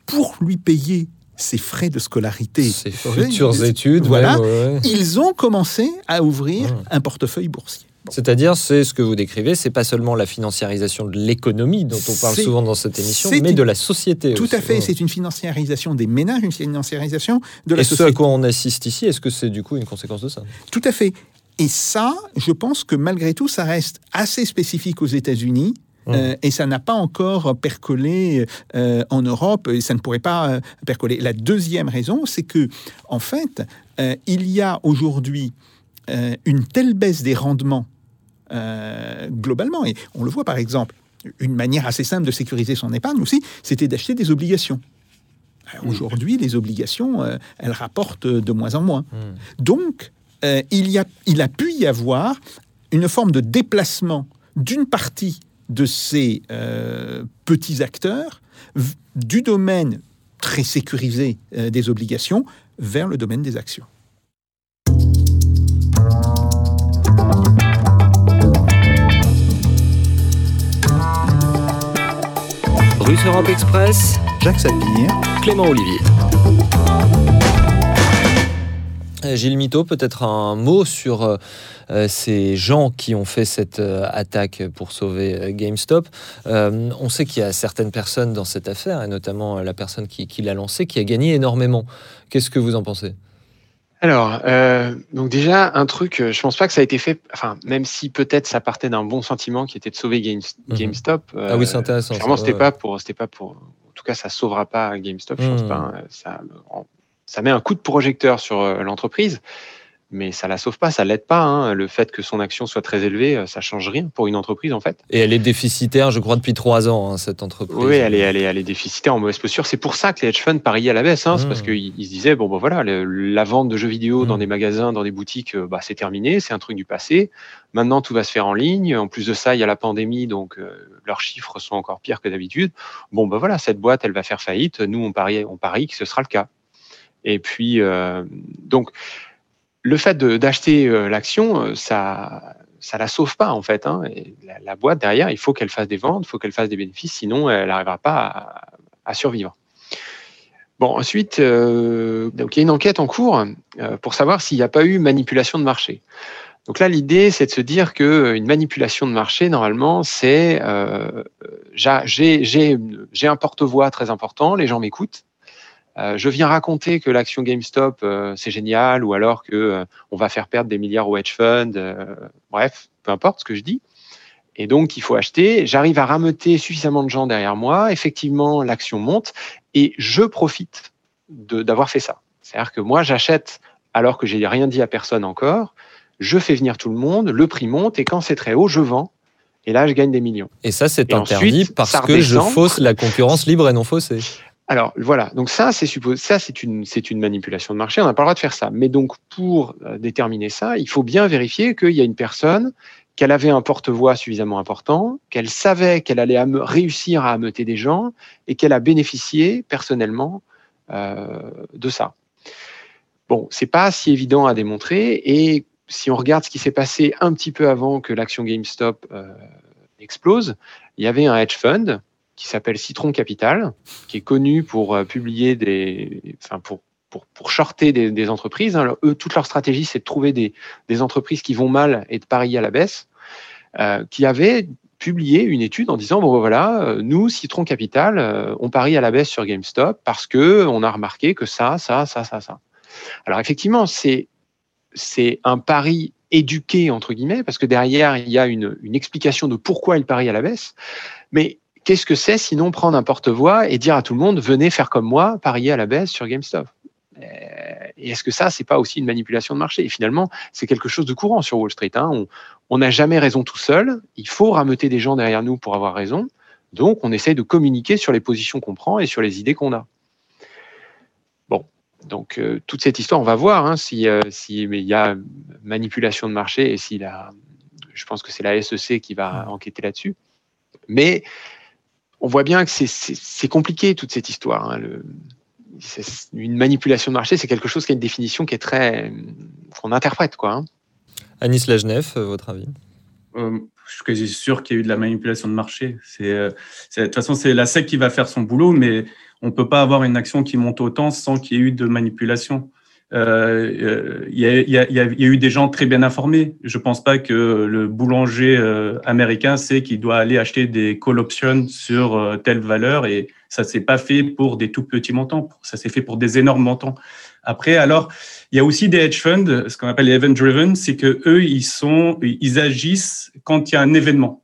pour lui payer ses frais de scolarité, Ses futures études, voilà, ouais, ouais, ouais. ils ont commencé à ouvrir un portefeuille boursier. C'est-à-dire, c'est ce que vous décrivez, c'est pas seulement la financiarisation de l'économie dont on parle souvent dans cette émission, mais une- de la société Tout aussi. à fait, c'est une financiarisation des ménages, une financiarisation de la Et ce à société. quoi on assiste ici, est-ce que c'est du coup une conséquence de ça? Tout à fait. Et ça, je pense que malgré tout, ça reste assez spécifique aux États-Unis. euh, et ça n'a pas encore percolé euh, en Europe et ça ne pourrait pas euh, percoler. La deuxième raison, c'est que en fait, il y a aujourd'hui une telle baisse des rendements euh, globalement, et on le voit par exemple, une manière assez simple de sécuriser son épargne aussi, c'était d'acheter des obligations. Euh, Aujourd'hui, les obligations, euh, elles rapportent de moins en moins. Donc, euh, il, y a, il a pu y avoir une forme de déplacement d'une partie de ces petits acteurs du domaine très sécurisé des obligations vers le domaine des actions. Russe Europe Express, Jacques Sapir, Clément Olivier. Euh, Gilles Mito, peut-être un mot sur euh, euh, ces gens qui ont fait cette euh, attaque pour sauver euh, GameStop. Euh, on sait qu'il y a certaines personnes dans cette affaire, et notamment la personne qui, qui l'a lancée, qui a gagné énormément. Qu'est-ce que vous en pensez? Alors, euh, donc déjà, un truc, euh, je pense pas que ça a été fait, enfin, même si peut-être ça partait d'un bon sentiment qui était de sauver Games- Mhm. GameStop. Ah oui, c'est intéressant, Clairement, c'était ouais, pas pour, c'était pas pour, en tout cas, ça sauvera pas GameStop, je pense Mhm. pas. hein. Ça, ça met un coup de projecteur sur euh, l'entreprise. Mais ça la sauve pas, ça l'aide pas. Hein. Le fait que son action soit très élevée, euh, ça change rien pour une entreprise en fait. Et elle est déficitaire, je crois, depuis trois ans, hein, cette entreprise. Oui, elle est, elle, est, elle est déficitaire en mauvaise posture. C'est pour ça que les hedge funds pariaient à la baisse. Hein. C'est parce Mmh. qu'ils se disaient bon, ben voilà, le- la vente de jeux vidéo dans des magasins, dans des boutiques, euh, bah, c'est terminé, c'est un truc du passé. Maintenant, tout va se faire en ligne. En plus de ça, il y a la pandémie, donc euh, leurs chiffres sont encore pires que d'habitude. Bon, ben voilà, cette boîte, elle va faire faillite. Nous, on parie, on parie que ce sera le cas. Et puis, euh, donc, le fait d'acheter euh, l'action, euh, ça ça la sauve pas en fait. hein. La, boîte derrière, il faut qu'elle fasse des ventes, il faut qu'elle fasse des bénéfices, sinon elle n'arrivera pas à, survivre. Bon, ensuite, euh, il y a une enquête en cours pour savoir s'il n'y a pas eu manipulation de marché. Donc là, l'idée, c'est de se dire qu'une manipulation de marché, normalement, c'est j'a- j'ai j'ai- j'ai un porte-voix très important, les gens m'écoutent. Euh, je viens raconter que l'action GameStop euh, c'est génial, ou alors que euh, on va faire perdre des milliards au hedge fund. bref, peu importe ce que je dis. Et donc, il faut acheter. J'arrive à rameuter suffisamment de gens derrière moi. Effectivement, l'action monte et je profite d'avoir fait ça. C'est-à-dire que moi, j'achète alors que j'ai rien dit à personne encore. Je fais venir tout le monde, le prix monte et quand c'est très haut, je vends. Et là, je gagne des millions. Et ça, c'est interdit ensuite, parce que je fausse la concurrence libre et non faussée. Alors voilà, donc ça c'est une manipulation de marché. On n'a pas le droit de faire ça. Mais donc pour euh, déterminer ça, il faut bien vérifier qu'il y a une personne qu'elle avait un porte-voix suffisamment important, qu'elle savait qu'elle allait réussir à ameuter des gens et qu'elle a bénéficié personnellement euh, de ça. Bon, c'est pas si évident à démontrer et si on regarde ce qui s'est passé un petit peu avant que l'action GameStop euh, explose, il y avait un hedge fund qui s'appelle Citron Capital, qui est connu pour euh, publier des, enfin pour pour, pour shorter des, entreprises. hein. Eux, toute leur stratégie, c'est de trouver des, des entreprises qui vont mal et de parier à la baisse, euh, qui avait publié une étude en disant bon voilà, euh, nous Citron Capital, on parie à la baisse sur GameStop parce que on a remarqué que ça, ça, ça, ça, ça. Alors effectivement, c'est c'est un pari éduqué entre guillemets parce que derrière il y a une, une explication de pourquoi il parie à la baisse, mais qu'est-ce que c'est sinon prendre un porte-voix et dire à tout le monde venez faire comme moi, parier à la baisse sur GameStop Euh, Et est-ce que ça, c'est pas aussi une manipulation de marché? Et finalement, c'est quelque chose de courant sur Wall Street. hein. On- On n'a jamais raison tout seul. Il faut rameuter des gens derrière nous pour avoir raison. Donc, on essaye de communiquer sur les positions qu'on prend et sur les idées qu'on a. Bon, donc euh, toute cette histoire, on va voir hein, si euh, si mais il y a manipulation de marché et si la, je pense que c'est la SEC qui va enquêter là-dessus. Mais on voit bien que c'est- compliqué toute cette histoire. hein. Le- une manipulation de marché, c'est quelque chose qui a une définition qui est très qu'on interprète quoi. hein. Anis Lajnef, euh, votre avis? Euh, je suis quasi sûr qu'il y a eu de la manipulation de marché. C'est, euh, de toute façon, c'est la SEC qui va faire son boulot, mais on ne peut pas avoir une action qui monte autant sans qu'il y ait eu de manipulation. Euh, euh, Il y, a, il y a- il y a- il eu des gens très bien informés. Je ne pense pas que le boulanger euh, américain sait qu'il doit aller acheter des call options sur euh, telle valeur et ça ne s'est pas fait pour des tout petits montants. Ça s'est fait pour des énormes montants. Après, alors, il y a aussi des hedge funds, ce qu'on appelle les event driven, c'est que eux, ils ils agissent quand il y a un événement.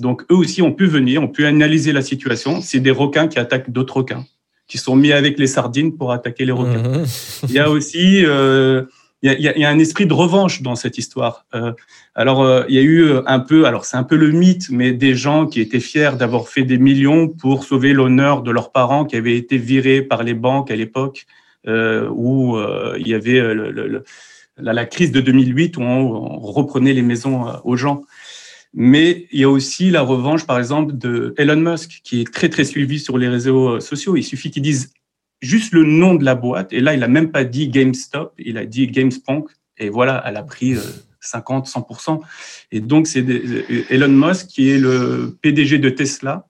Donc, eux aussi ont pu venir, ont pu analyser la situation. C'est des requins qui attaquent d'autres requins, qui sont mis avec les sardines pour attaquer les requins. Mhm. Il y a aussi, euh, il, y a, il y un esprit de revanche dans cette histoire. Euh, alors, euh, il y a eu un peu, alors c'est un peu le mythe, mais des gens qui étaient fiers d'avoir fait des millions pour sauver l'honneur de leurs parents qui avaient été virés par les banques à l'époque où il y avait le- le- le- la, la crise de 2008 où on, on reprenait les maisons aux gens. Mais il y a aussi la revanche, par exemple, de Elon Musk, qui est très, très suivi sur les réseaux euh, sociaux. Il suffit qu'il dise juste le nom de la boîte. Et là, il n'a même pas dit GameStop, il a dit GameSpunk. Et voilà, elle a pris euh, 50, 100%. Et donc, c'est euh, Elon Musk qui est le PDG de Tesla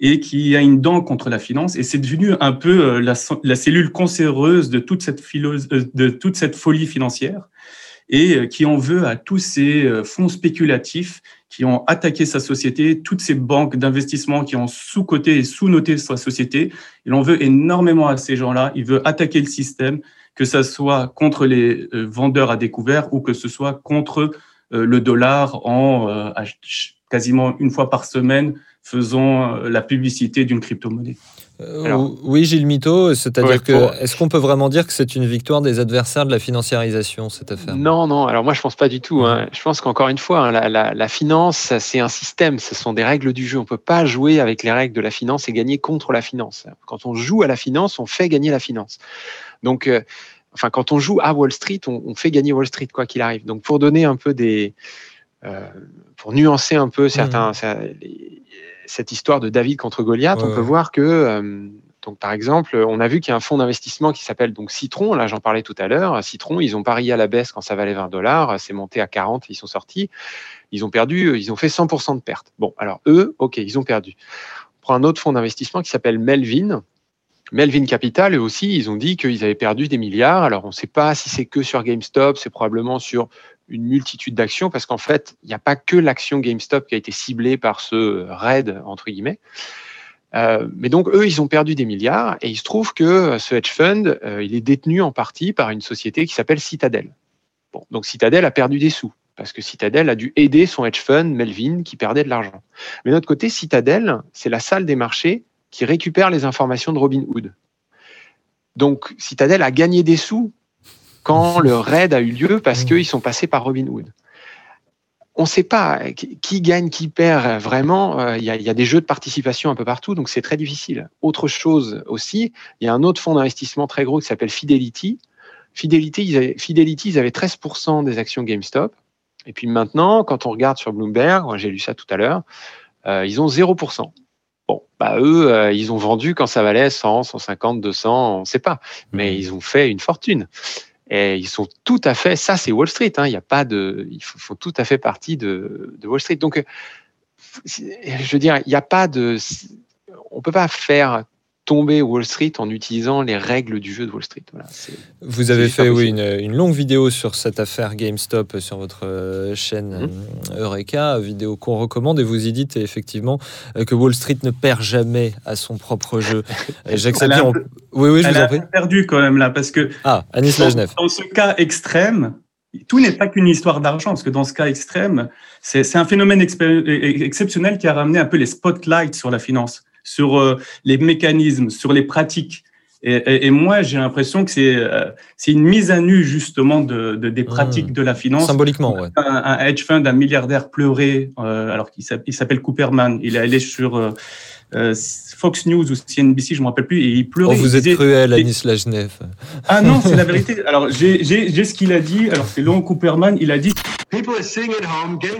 et qui a une dent contre la finance. Et c'est devenu un peu euh, la, cellule cancéreuse de toute cette, euh, folie financière et euh, qui en veut à tous ces euh, fonds spéculatifs qui ont attaqué sa société, toutes ces banques d'investissement qui ont sous-coté et sous-noté sa société. Il en veut énormément à ces gens-là. Il veut attaquer le système, que ce soit contre les euh, vendeurs à découvert ou que ce soit contre euh, le dollar en euh, quasiment une fois par semaine faisant la publicité d'une crypto-monnaie. Oui, Gilles Mito, c'est-à-dire que est-ce qu'on peut vraiment dire que c'est une victoire des adversaires de la financiarisation cette affaire? Non, non. Alors moi, je pense pas du tout. Hein. Je pense qu'encore une fois, hein, la, la, finance, c'est un système. Ce sont des règles du jeu. On peut pas jouer avec les règles de la finance et gagner contre la finance. Quand on joue à la finance, on fait gagner la finance. Donc enfin, quand on joue à Wall Street, on, fait gagner Wall Street quoi qu'il arrive. Donc, pour donner un peu des, euh, pour nuancer un peu certains, mmh. Cette histoire de David contre Goliath, on peut voir que, euh, donc par exemple, on a vu qu'il y a un fonds d'investissement qui s'appelle donc Citron. Là, j'en parlais tout à l'heure. Citron, ils ont parié à la baisse quand ça valait 20 dollars. C'est monté à 40. Ils sont sortis. Ils ont perdu. Ils ont fait 100% de pertes. Bon, alors eux, ok, ils ont perdu. On prend un autre fonds d'investissement qui s'appelle Melvin. Melvin Capital, eux aussi, ils ont dit qu'ils avaient perdu des milliards. Alors, on ne sait pas si c'est que sur GameStop, c'est probablement sur une multitude d'actions, parce qu'en fait, il n'y a pas que l'action GameStop qui a été ciblée par ce raid, entre guillemets. Euh, mais donc, eux, ils ont perdu des milliards, et il se trouve que ce hedge fund, euh, il est détenu en partie par une société qui s'appelle Citadel. Bon, donc Citadel a perdu des sous, parce que Citadel a dû aider son hedge fund, Melvin, qui perdait de l'argent. Mais de notre côté, Citadel, c'est la salle des marchés qui récupère les informations de Robinhood. Donc, Citadel a gagné des sous quand le raid a eu lieu parce mmh. qu'ils sont passés par Robinhood. On ne sait pas qui gagne, qui perd vraiment. Euh, il y, a, des jeux de participation un peu partout, donc c'est très difficile. Autre chose aussi, il y a un autre fonds d'investissement très gros qui s'appelle Fidelity. Fidelity ils, avaient, Fidelity, ils avaient 13% des actions GameStop. Et puis maintenant, quand on regarde sur Bloomberg, j'ai lu ça tout à l'heure, euh, ils ont 0%. Bon, bah eux, euh, ils ont vendu quand ça valait 100, 150, 200, on ne sait pas, mais mmh. ils ont fait une fortune. Et ils sont tout à fait, ça c'est Wall Street, hein, y a pas de, ils font tout à fait partie de, Wall Street. Donc, euh, je veux dire, il n'y a pas de, on peut pas faire tomber Wall Street en utilisant les règles du jeu de Wall Street. Vous avez fait oui, une, longue vidéo sur cette affaire GameStop sur votre euh, chaîne mmh. euh, Eureka, vidéo qu'on recommande, et vous y dites effectivement euh, que Wall Street ne perd jamais à son propre jeu. j'accepte. Oui, oui, je vous en prie. perdu quand même là, parce que ah, Anis dans, dans ce cas extrême, tout n'est pas qu'une histoire d'argent, parce que dans ce cas extrême, c'est un phénomène exceptionnel qui a ramené un peu les spotlights sur la finance sur euh, les mécanismes, sur les pratiques. Et, moi, j'ai l'impression que c'est euh, c'est une mise à nu justement de, des mmh. pratiques de la finance. Symboliquement, ouais. Un, hedge fund, un milliardaire pleuré, euh, alors qu'il s'appelle Cooperman. Il est allé sur euh, Fox News ou CNBC, je ne me rappelle plus, et il pleurait. Oh, vous êtes cruel, Anis Lajnev. Ah non, c'est la vérité. Alors, j'ai ce qu'il a dit. Alors, c'est Leon Cooperman. Il a dit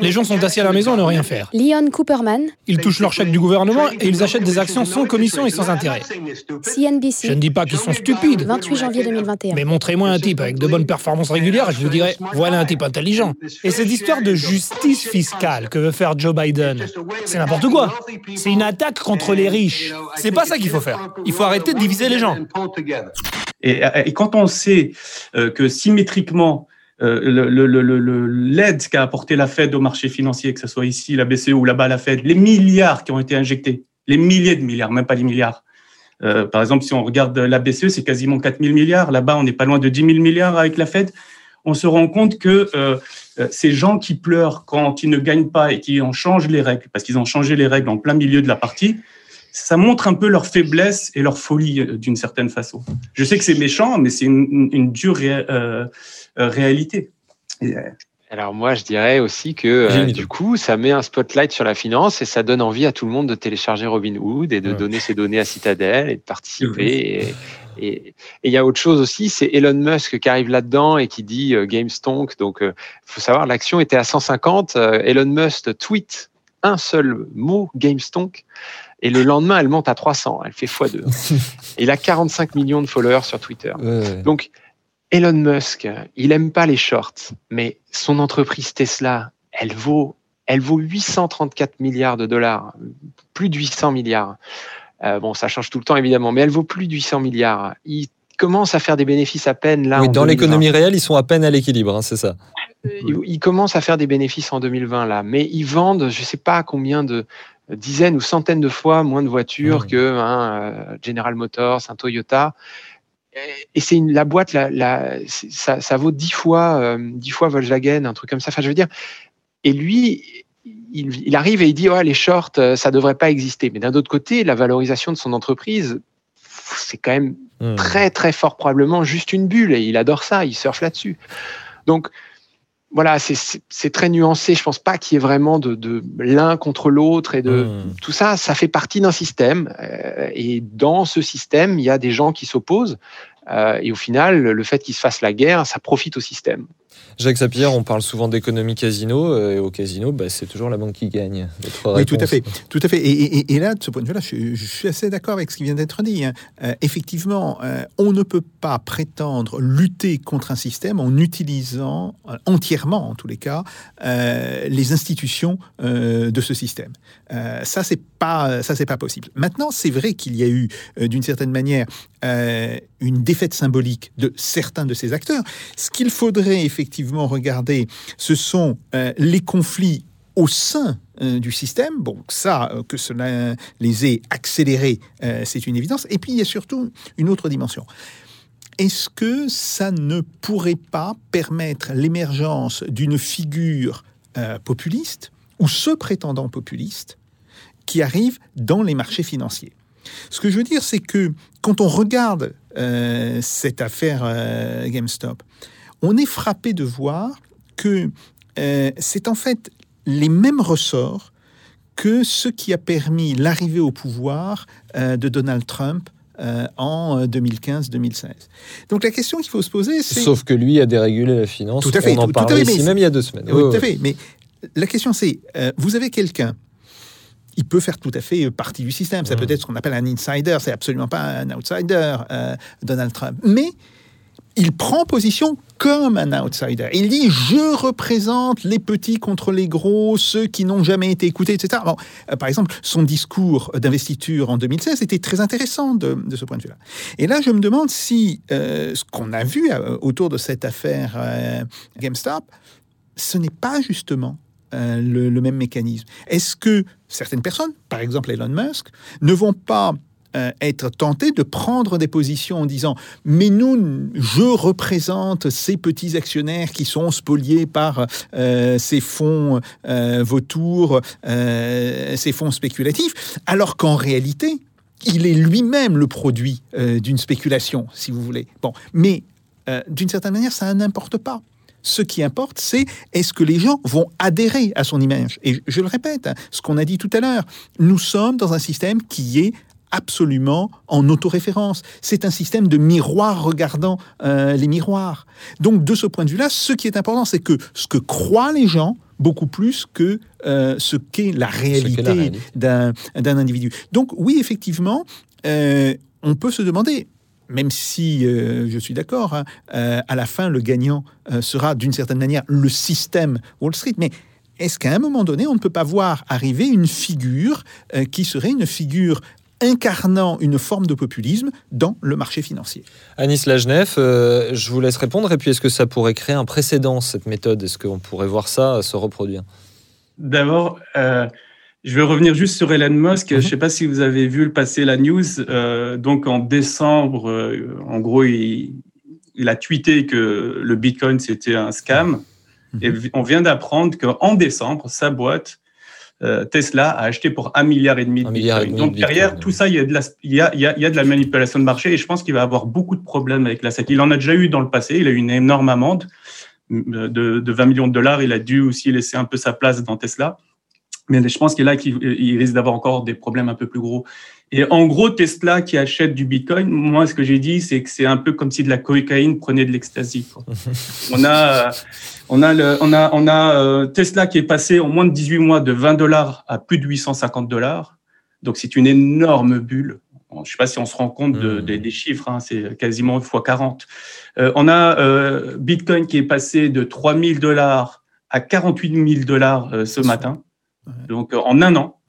Les gens sont assis à la maison et ne rien faire. Leon Cooperman. Ils touchent leur chèque du gouvernement et ils achètent des actions sans commission et sans intérêt. CNBC. Je ne dis pas qu'ils sont stupides. 28 janvier 2021. Mais montrez-moi un type avec de bonnes performances régulières et je vous dirai voilà un type intelligent. Et cette histoire de justice fiscale que veut faire Joe Biden, c'est n'importe quoi. C'est une attaque contre les riches. C'est pas ça qu'il faut faire. Il faut arrêter de diviser les gens. Et, quand on sait euh, que symétriquement, euh, l'aide qu'a apporté la Fed au marché financier, que ce soit ici, la BCE ou là-bas, la Fed, les milliards qui ont été injectés, les milliers de milliards, même pas les milliards. Euh, par exemple, si on regarde la BCE, c'est quasiment 4 000 milliards. Là-bas, on n'est pas loin de 10 000 milliards avec la Fed. On se rend compte que ces gens qui pleurent quand ils ne gagnent pas et qui en changent les règles, parce qu'ils ont changé les règles en plein milieu de la partie, ça montre un peu leur faiblesse et leur folie euh, d'une certaine façon. Je sais que c'est méchant, mais c'est une, dure euh, euh, réalité. alors moi, je dirais aussi que du coup, ça met un spotlight sur la finance et ça donne envie à tout le monde de télécharger Robinhood et de donner ses données à Citadel et de participer. Et il y a autre chose aussi, c'est Elon Musk qui arrive là-dedans et qui dit GameStonk. Donc, il faut savoir, l'action était à 150. Elon Musk tweet un seul mot, GameStonk. Et le lendemain, elle monte à 300. Elle fait x2. il a 45 millions de followers sur Twitter. Donc, Elon Musk, il aime pas les shorts, mais son entreprise Tesla, elle vaut, elle vaut 834 milliards de dollars, plus de 800 milliards. Euh, bon, ça change tout le temps évidemment, mais elle vaut plus de 800 milliards. Il commence à faire des bénéfices à peine là. Oui, dans l'économie réelle, ils sont à peine à l'équilibre, hein, c'est ça. Ils, ils, commencent à faire des bénéfices en 2020 là, mais ils vendent, je sais pas combien de, dizaines ou centaines de fois moins de voitures mmh. que un euh, General Motors, un Toyota. et c'est la boîte, la, la, ça, ça, vaut dix fois, dix fois Volkswagen, un truc comme ça. Enfin, je veux dire, et lui, il, il, arrive et il dit oh, les shorts, ça devrait pas exister. Mais d'un autre côté, la valorisation de son entreprise, c'est quand même mmh. très très fort probablement juste une bulle et il adore ça, il surfe là-dessus. Donc voilà, c'est très nuancé. Je pense pas qu'il y ait vraiment de, de l'un contre l'autre et de mmh. tout ça. Ça fait partie d'un système euh, et dans ce système, il y a des gens qui s'opposent. Euh, et au final, le fait qu'il se fasse la guerre, ça profite au système. Jacques Sapir, on parle souvent d'économie casino, euh, et au casino, bah, c'est toujours la banque qui gagne. Oui, tout à fait. Tout à fait. Et, là, de ce point de vue-là, je, suis assez d'accord avec ce qui vient d'être dit. Hein. Euh, effectivement, euh, on ne peut pas prétendre lutter contre un système en utilisant entièrement, en tous les cas, les institutions de ce système. ça, c'est pas, ça, c'est pas possible. Maintenant, c'est vrai qu'il y a eu, d'une certaine manière, une défaite symbolique de certains de ces acteurs. Ce qu'il faudrait effectivement regarder, ce sont euh, les conflits au sein euh, du système. Bon, ça, euh, que cela les ait accélérés, c'est une évidence. Et puis, il y a surtout une autre dimension. Est-ce que ça ne pourrait pas permettre l'émergence d'une figure populiste ou ce prétendant populiste qui arrive dans les marchés financiers Ce que je veux dire, c'est que quand on regarde cette affaire GameStop, on est frappé de voir que euh, c'est en fait les mêmes ressorts que ce qui a permis l'arrivée au pouvoir euh, de Donald Trump euh, en 2015-2016. Donc la question qu'il faut se poser, c'est... Sauf que lui a dérégulé la finance. Tout à fait. On en parlait ici même il y a deux semaines. tout à fait. Mais la question c'est, vous avez quelqu'un il peut faire tout à fait partie du système. Ça peut être ce qu'on appelle un insider. C'est absolument pas un outsider, Donald Trump. Mais il prend position comme un outsider. Il dit je représente les petits contre les gros, ceux qui n'ont jamais été écoutés, etc. Bon, euh, par exemple, son discours d'investiture en 2016 était très intéressant de, ce point de vue-là. Et là, je me demande si euh, ce qu'on a vu euh, autour de cette affaire GameStop, ce n'est pas justement le, le, même mécanisme. Est-ce que certaines personnes, par exemple Elon Musk, ne vont pas euh, être tenté de prendre des positions en disant mais nous, je représente ces petits actionnaires qui sont spoliés par euh, ces fonds euh, vautours, ces fonds spéculatifs, alors qu'en réalité, il est lui-même le produit d'une spéculation, si vous voulez. Bon, mais d'une certaine manière, ça n'importe pas. Ce qui importe, c'est est-ce que les gens vont adhérer à son image. Et je le répète, hein, ce qu'on a dit tout à l'heure, nous sommes dans un système qui est absolument en autoréférence. C'est un système de miroir regardant euh, les miroirs. Donc de ce point de vue-là, ce qui est important, c'est que ce que croient les gens, beaucoup plus que euh, ce qu'est la réalité d'un individu. Donc oui, effectivement, euh, on peut se demander, même si je suis d'accord, hein, à la fin, le gagnant sera d'une certaine manière le système Wall Street, mais est-ce qu'à un moment donné, on ne peut pas voir arriver une figure qui serait une figure incarnant une forme de populisme dans le marché financier? Anis Lajnef, euh, je vous laisse répondre. Et puis, est-ce que ça pourrait créer un précédent, cette méthode? Est-ce qu'on pourrait voir ça se reproduire? D'abord, euh, je vais revenir juste sur Elon Musk. Je ne mhm. sais pas si vous avez vu le passer la news. Euh, donc, en décembre, en gros, il, a tweeté que le Bitcoin, c'était un scam. Mhm. Et on vient d'apprendre qu'en décembre, sa boîte euh, Tesla a acheté pour un milliard et demi de Bitcoin. Donc derrière tout ça, il y, a de la, il, y a, il, y a, de la manipulation de marché et je pense qu'il va avoir beaucoup de problèmes avec la SEC. Il en a déjà eu dans le passé, il a eu une énorme amende euh, de, de 20 millions de dollars. Il a dû aussi laisser un peu sa place dans Tesla. Mais je pense qu'il là, qu'il risque d'avoir encore des problèmes un peu plus gros. Et en gros, Tesla qui achète du Bitcoin, moi, ce que j'ai dit, c'est que c'est un peu comme si de la cocaïne prenait de l'ecstasy. on a, on a, le, on a, on a euh, Tesla qui est passé en moins de 18 mois de 20 dollars à plus de 850 dollars. Donc, c'est une énorme bulle. Je ne sais pas si on se rend compte de, mmh. des chiffres, hein, c'est quasiment x 40. Euh, on a euh, Bitcoin qui est passé de 3000 dollars à 48 000 dollars ce matin. Donc, en un an.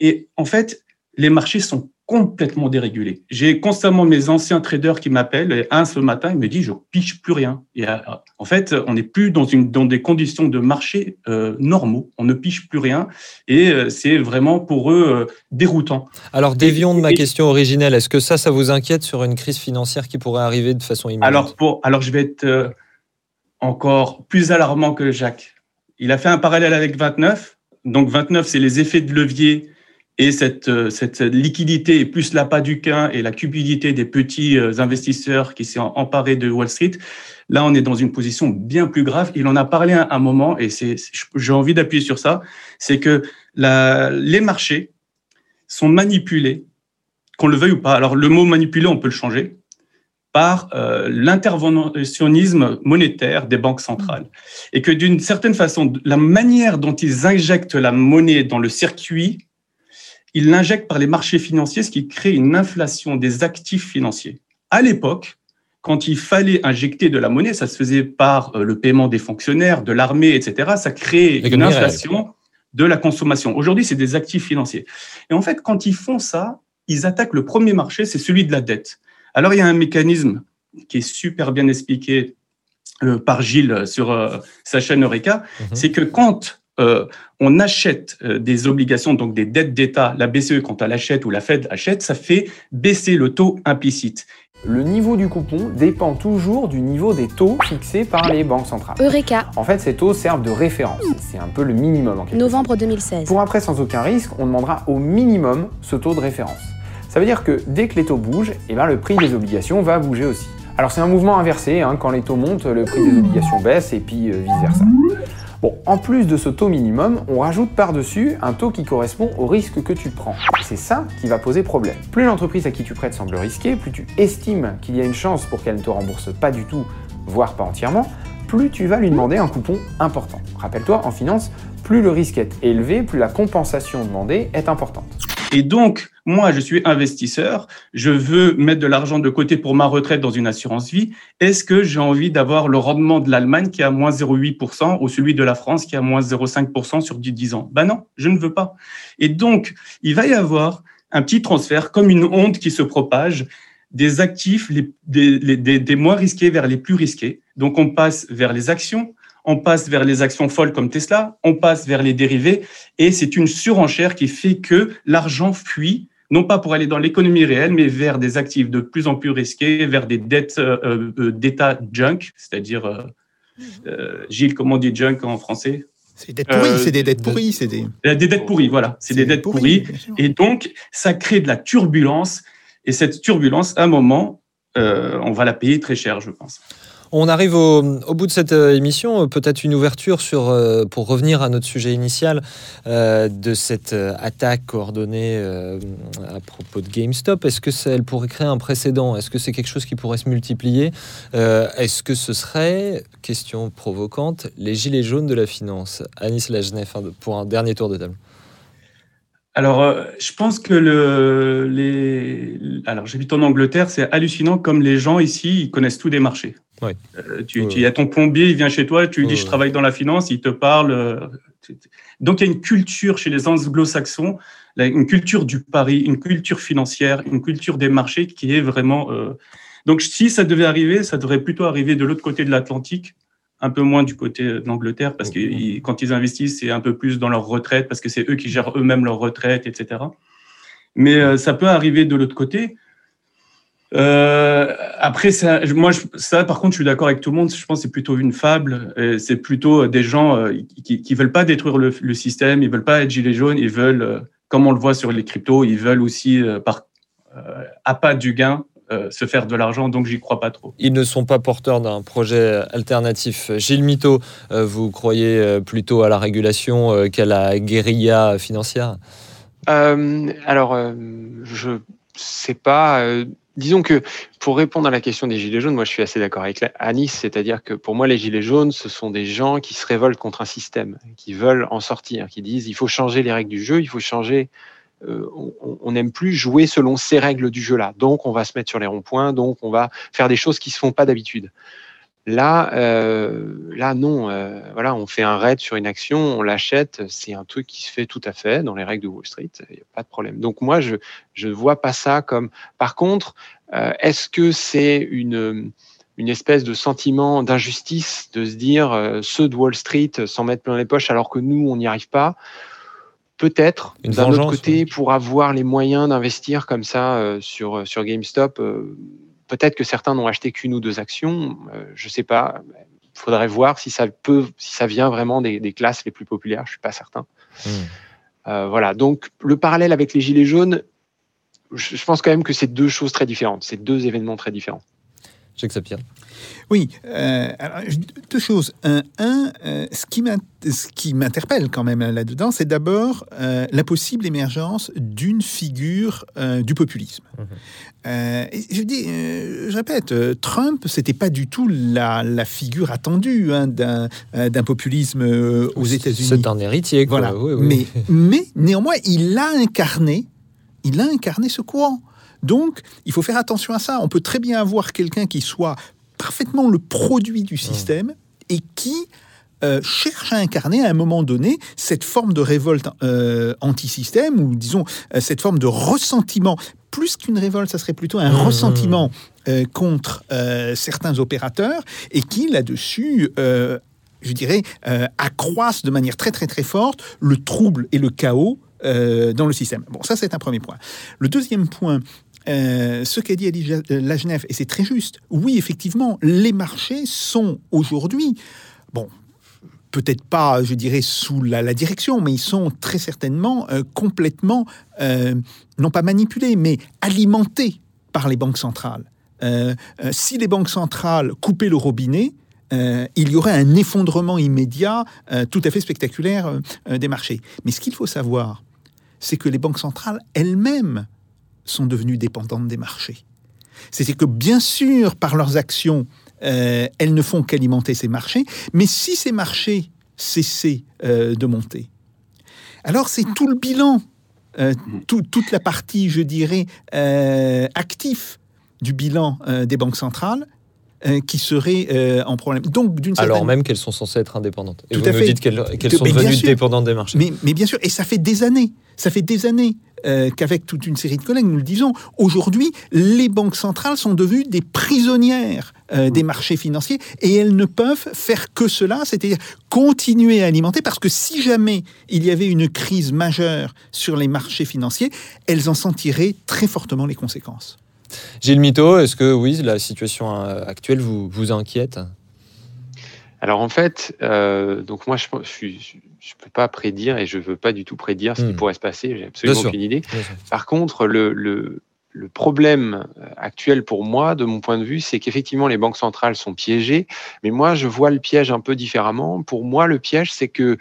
Et en fait, les marchés sont complètement dérégulé. J'ai constamment mes anciens traders qui m'appellent, un ce matin, il me dit, je piche plus rien. Et euh, en fait, on n'est plus dans, une, dans des conditions de marché euh, normaux, on ne piche plus rien, et euh, c'est vraiment pour eux déroutant. Alors, dévions de ma question originelle, est-ce que ça, ça vous inquiète sur une crise financière qui pourrait arriver de façon immédiate alors, pour, alors, je vais être encore plus alarmant que Jacques. Il a fait un parallèle avec 29, donc 29, c'est les effets de levier et cette, euh, cette liquidité, plus l'appât du quin et la cupidité des petits euh, investisseurs qui s'est emparés de Wall Street, là, on est dans une position bien plus grave. Il en a parlé à un moment, et j'ai envie d'appuyer sur ça, c'est que la, les marchés sont manipulés, qu'on le veuille ou pas. Alors, le mot manipulé, on peut le changer par euh, l'interventionnisme monétaire des banques centrales. Et que d'une certaine façon, la manière dont ils injectent la monnaie dans le circuit il l'injecte par les marchés financiers, ce qui crée une inflation des actifs financiers. À l'époque, quand il fallait injecter de la monnaie, ça se faisait par euh, le paiement des fonctionnaires, de l'armée, etc. Ça crée une inflation de la consommation. Aujourd'hui, c'est des actifs financiers. Et en fait, quand ils font ça, ils attaquent le premier marché, c'est celui de la dette. Alors, il y a un mécanisme qui est super bien expliqué euh, par Gilles sur euh, sa chaîne Eureka, mhm. c'est que quand euh, on achète euh, des obligations, donc des dettes d'État, la BCE quand elle achète ou la Fed achète, ça fait baisser le taux implicite. Le niveau du coupon dépend toujours du niveau des taux fixés par les banques centrales. Eureka En fait, ces taux servent de référence. C'est un peu le minimum en quelque Novembre 2016. Pour un prêt sans aucun risque, on demandera au minimum ce taux de référence. Ça veut dire que dès que les taux bougent, eh ben, le prix des obligations va bouger aussi. Alors c'est un mouvement inversé, hein. quand les taux montent, le prix des obligations baisse et puis euh, vice-versa. Bon, en plus de ce taux minimum, on rajoute par-dessus un taux qui correspond au risque que tu prends. C'est ça qui va poser problème. Plus l'entreprise à qui tu prêtes semble risquée, plus tu estimes qu'il y a une chance pour qu'elle ne te rembourse pas du tout, voire pas entièrement, plus tu vas lui demander un coupon important. Rappelle-toi, en finance, plus le risque est élevé, plus la compensation demandée est importante. Et donc, moi, je suis investisseur, je veux mettre de l'argent de côté pour ma retraite dans une assurance vie. Est-ce que j'ai envie d'avoir le rendement de l'Allemagne qui est à moins 0,8% ou celui de la France qui est à moins 0,5% sur 10 ans? Ben non, je ne veux pas. Et donc, il va y avoir un petit transfert, comme une onde qui se propage, des actifs des moins risqués vers les plus risqués. Donc, on passe vers les actions, on passe vers les actions folles comme Tesla, on passe vers les dérivés, et c'est une surenchère qui fait que l'argent fuit, non pas pour aller dans l'économie réelle, mais vers des actifs de plus en plus risqués, vers des dettes euh, euh, d'État junk, c'est-à-dire, euh, Gilles, comment on dit junk en français? C'est des dettes pourries, c'est des dettes pourries, c'est des... des dettes pourries, voilà, c'est des, dettes pourries, et donc ça crée de la turbulence, et cette turbulence, à un moment, on va la payer très cher, je pense. On arrive au, bout de cette euh, émission. Peut-être une ouverture sur, euh, pour revenir à notre sujet initial euh, de cette attaque coordonnée à propos de GameStop. Est-ce que pourrait créer un précédent? Est-ce que c'est quelque chose qui pourrait se multiplier? Est-ce que ce serait, question provocante, les gilets jaunes de la finance? Anis Lajnef, pour un dernier tour de table. Alors, je pense que le, les. Alors, j'habite en Angleterre, c'est hallucinant comme les gens ici, ils connaissent tous des marchés. Euh, tu, il y a ton plombier, il vient chez toi, tu lui dis je travaille dans la finance, il te parle. Euh, donc il y a une culture chez les anglo-saxons, une culture du pari, une culture financière, une culture des marchés qui est vraiment. Euh, donc si ça devait arriver, ça devrait plutôt arriver de l'autre côté de l'Atlantique, un peu moins du côté de l'Angleterre, parce que quand ils investissent, c'est un peu plus dans leur retraite, parce que c'est eux qui gèrent eux-mêmes leur retraite, etc. Mais ça peut arriver de l'autre côté. Euh, après, ça, moi, ça, par contre, je suis d'accord avec tout le monde. Je pense que c'est plutôt une fable. C'est plutôt des gens euh, qui, qui veulent pas détruire le, système, ils veulent pas être gilets jaunes, ils veulent, euh, comme on le voit sur les cryptos, ils veulent aussi, par appât du gain, se faire de l'argent, donc j'y crois pas trop. Ils ne sont pas porteurs d'un projet alternatif. Gilles Mito, vous croyez plutôt à la régulation qu'à la guérilla financière? Alors, je sais pas disons que pour répondre à la question des Gilets jaunes, moi je suis assez d'accord avec Anis, c'est-à-dire que pour moi les Gilets jaunes, ce sont des gens qui se révoltent contre un système, qui veulent en sortir, qui disent il faut changer les règles du jeu, il faut changer, euh, on n'aime plus jouer selon ces règles du jeu-là, donc on va se mettre sur les ronds-points, donc on va faire des choses qui ne se font pas d'habitude. Là, euh, là non. euh, voilà, on fait un raid sur une action, on l'achète. C'est un truc qui se fait tout à fait dans les règles de Wall Street. Il n'y a pas de problème. Donc moi, je je vois pas ça comme. Par contre, euh, est-ce que c'est une une espèce de sentiment d'injustice de se dire euh, ceux de Wall Street s'en mettent plein les poches alors que nous on n'y arrive pas? Peut-être. D'un autre côté, pour avoir les moyens d'investir comme ça euh, sur sur GameStop. euh, Peut-être que certains n'ont acheté qu'une ou deux actions, euh, je sais pas. Il faudrait voir si ça peut, si ça vient vraiment des, des classes les plus populaires. Je suis pas certain. Hmm. Euh, voilà. Donc le parallèle avec les gilets jaunes, je, je pense quand même que c'est deux choses très différentes. C'est deux événements très différents. Jacques Sapir. Oui, euh, alors, deux choses. Un, un, euh, ce qui m'interpelle quand même là-dedans, c'est d'abord euh, la possible émergence d'une figure euh, du populisme. Euh, et je dis, euh, je répète, euh, Trump, c'était pas du tout la, la figure attendue hein, d'un euh, populisme euh, aux États-Unis. C'est un héritier, quoi. Voilà. Oui, oui. Mais, mais néanmoins, il a incarné, il a incarné ce courant. Donc, il faut faire attention à ça. On peut très bien avoir quelqu'un qui soit parfaitement le produit du système et qui euh, cherche à incarner à un moment donné cette forme de révolte euh, anti-système ou disons euh, cette forme de ressentiment. Plus qu'une révolte, ça serait plutôt un Mmh, ressentiment euh, contre certains opérateurs et qui là-dessus je dirais, euh, accroissent de manière très très très forte le trouble et le chaos euh, dans le système. Bon, ça c'est un premier point. Le deuxième point, euh, ce qu'a dit Ja- euh, Lagenef, et c'est très juste, oui effectivement, les marchés sont aujourd'hui, bon, peut-être pas, je dirais, sous la, direction, mais ils sont très certainement euh, complètement, non pas manipulés, mais alimentés par les banques centrales. Si les banques centrales coupaient le robinet, il y aurait un effondrement immédiat tout à fait spectaculaire des marchés. Mais ce qu'il faut savoir, c'est que les banques centrales elles-mêmes sont devenues dépendantes des marchés. C'est que bien sûr, par leurs actions, euh, elles ne font qu'alimenter ces marchés, mais si ces marchés cessaient euh, de monter, alors c'est tout le bilan, euh, tout- toute la partie, je dirais, actif du bilan des banques centrales euh, qui serait euh, en problème. Donc, d'une certaine Alors même qu'elles sont censées être indépendantes. Et Tout vous à nous fait. dites qu'elles qu'elles Que- sont devenues dépendantes des marchés. Mais, mais bien sûr, et ça fait des années, ça fait des années euh, qu'avec toute une série de collègues, nous le disons, aujourd'hui, les banques centrales sont devenues des prisonnières euh, des marchés financiers et elles ne peuvent faire que cela, c'est-à-dire continuer à alimenter, parce que si jamais il y avait une crise majeure sur les marchés financiers, elles en sentiraient très fortement les conséquences. Gilles Mito, est-ce que oui, la situation euh, actuelle vous, vous inquiète? Alors en fait, euh, donc moi je je peux pas prédire et je veux pas du tout prédire ce qui Hmm. pourrait se passer. J'ai absolument aucune idée. Par contre, le, le, le problème euh, actuel pour moi, de mon point de vue, c'est qu'effectivement les banques centrales sont piégées, mais moi je vois le piège un peu différemment. Pour moi, le piège, c'est que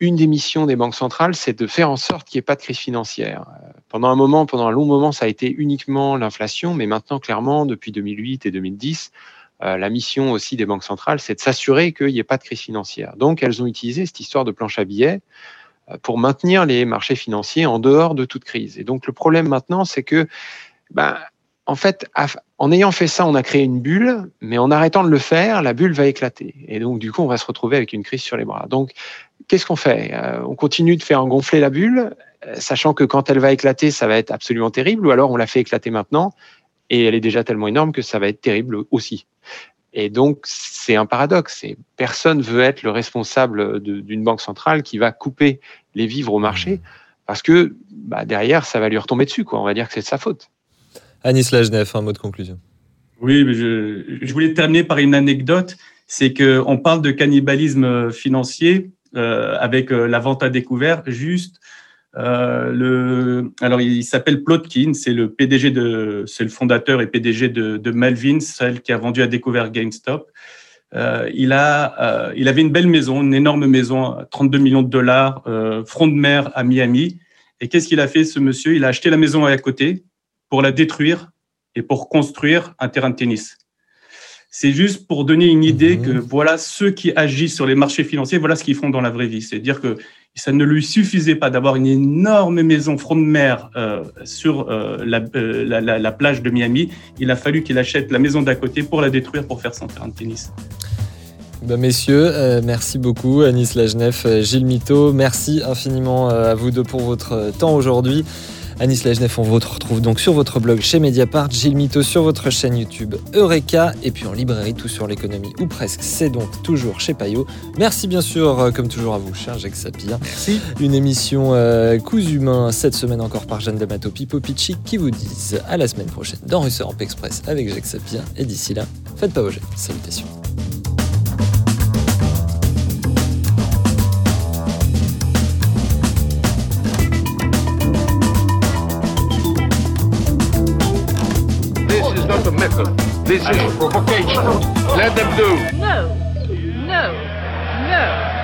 une des missions des banques centrales, c'est de faire en sorte qu'il n'y ait pas de crise financière. Euh, Pendant un moment, pendant un long moment, ça a été uniquement l'inflation, mais maintenant, clairement, depuis 2008 et 2010, euh, la mission aussi des banques centrales, c'est de s'assurer qu'il n'y ait pas de crise financière. Donc, elles ont utilisé cette histoire de planche à billets euh, pour maintenir les marchés financiers en dehors de toute crise. Et donc, le problème maintenant, c'est que, ben, en fait, en ayant fait ça, on a créé une bulle, mais en arrêtant de le faire, la bulle va éclater. Et donc, du coup, on va se retrouver avec une crise sur les bras. Donc, qu'est-ce qu'on fait? Euh, On continue de faire gonfler la bulle, euh, sachant que quand elle va éclater, ça va être absolument terrible, ou alors on la fait éclater maintenant, et elle est déjà tellement énorme que ça va être terrible aussi. Et donc, c'est un paradoxe. Et personne veut être le responsable d'une banque centrale qui va couper les vivres au marché, parce que bah, derrière, ça va lui retomber dessus. Quoi. On va dire que c'est de sa faute. Anis Lajnef, un mot de conclusion. Oui, je, voulais terminer par une anecdote. C'est que on parle de cannibalisme financier euh, avec euh, la vente à découvert. Juste, euh, alors il s'appelle Plotkin, c'est le PDG de, c'est le fondateur et PDG de, de Melvin, celle qui a vendu à découvert GameStop. Euh, il a, euh, il avait une belle maison, une énorme maison, 32 millions de dollars, euh, front de mer à Miami. Et qu'est-ce qu'il a fait, ce monsieur? Il a acheté la maison à côté pour la détruire et pour construire un terrain de tennis. C'est juste pour donner une idée que voilà ceux qui agissent sur les marchés financiers, voilà ce qu'ils font dans la vraie vie. C'est-à-dire qu'ils ça ne lui suffisait pas d'avoir une énorme maison front de mer euh, sur euh, la, euh, la, la, la, plage de Miami. Il a fallu qu'il achète la maison d'à côté pour la détruire pour faire son terrain de tennis. Ben messieurs, merci beaucoup Anis Lajnef, Gilles Mito, merci infiniment à vous deux pour votre temps aujourd'hui. Anis Lajnef, on vous retrouve donc sur votre blog chez Mediapart, Gilles Mito sur votre chaîne YouTube Eureka, et puis en librairie Tout sur l'économie, ou presque, c'est donc toujours chez Payot. Merci bien sûr, euh, comme toujours à vous, cher Jacques Sapir. Merci. Une émission euh, Coups Humains, cette semaine encore par Jeanne D'Amato Pipo Pichi, qui vous disent à la semaine prochaine dans Russe Europe Express avec Jacques Sapir, et d'ici là, faites pas vos jets. Salutations. This is provocation. Let them do. No. No. No.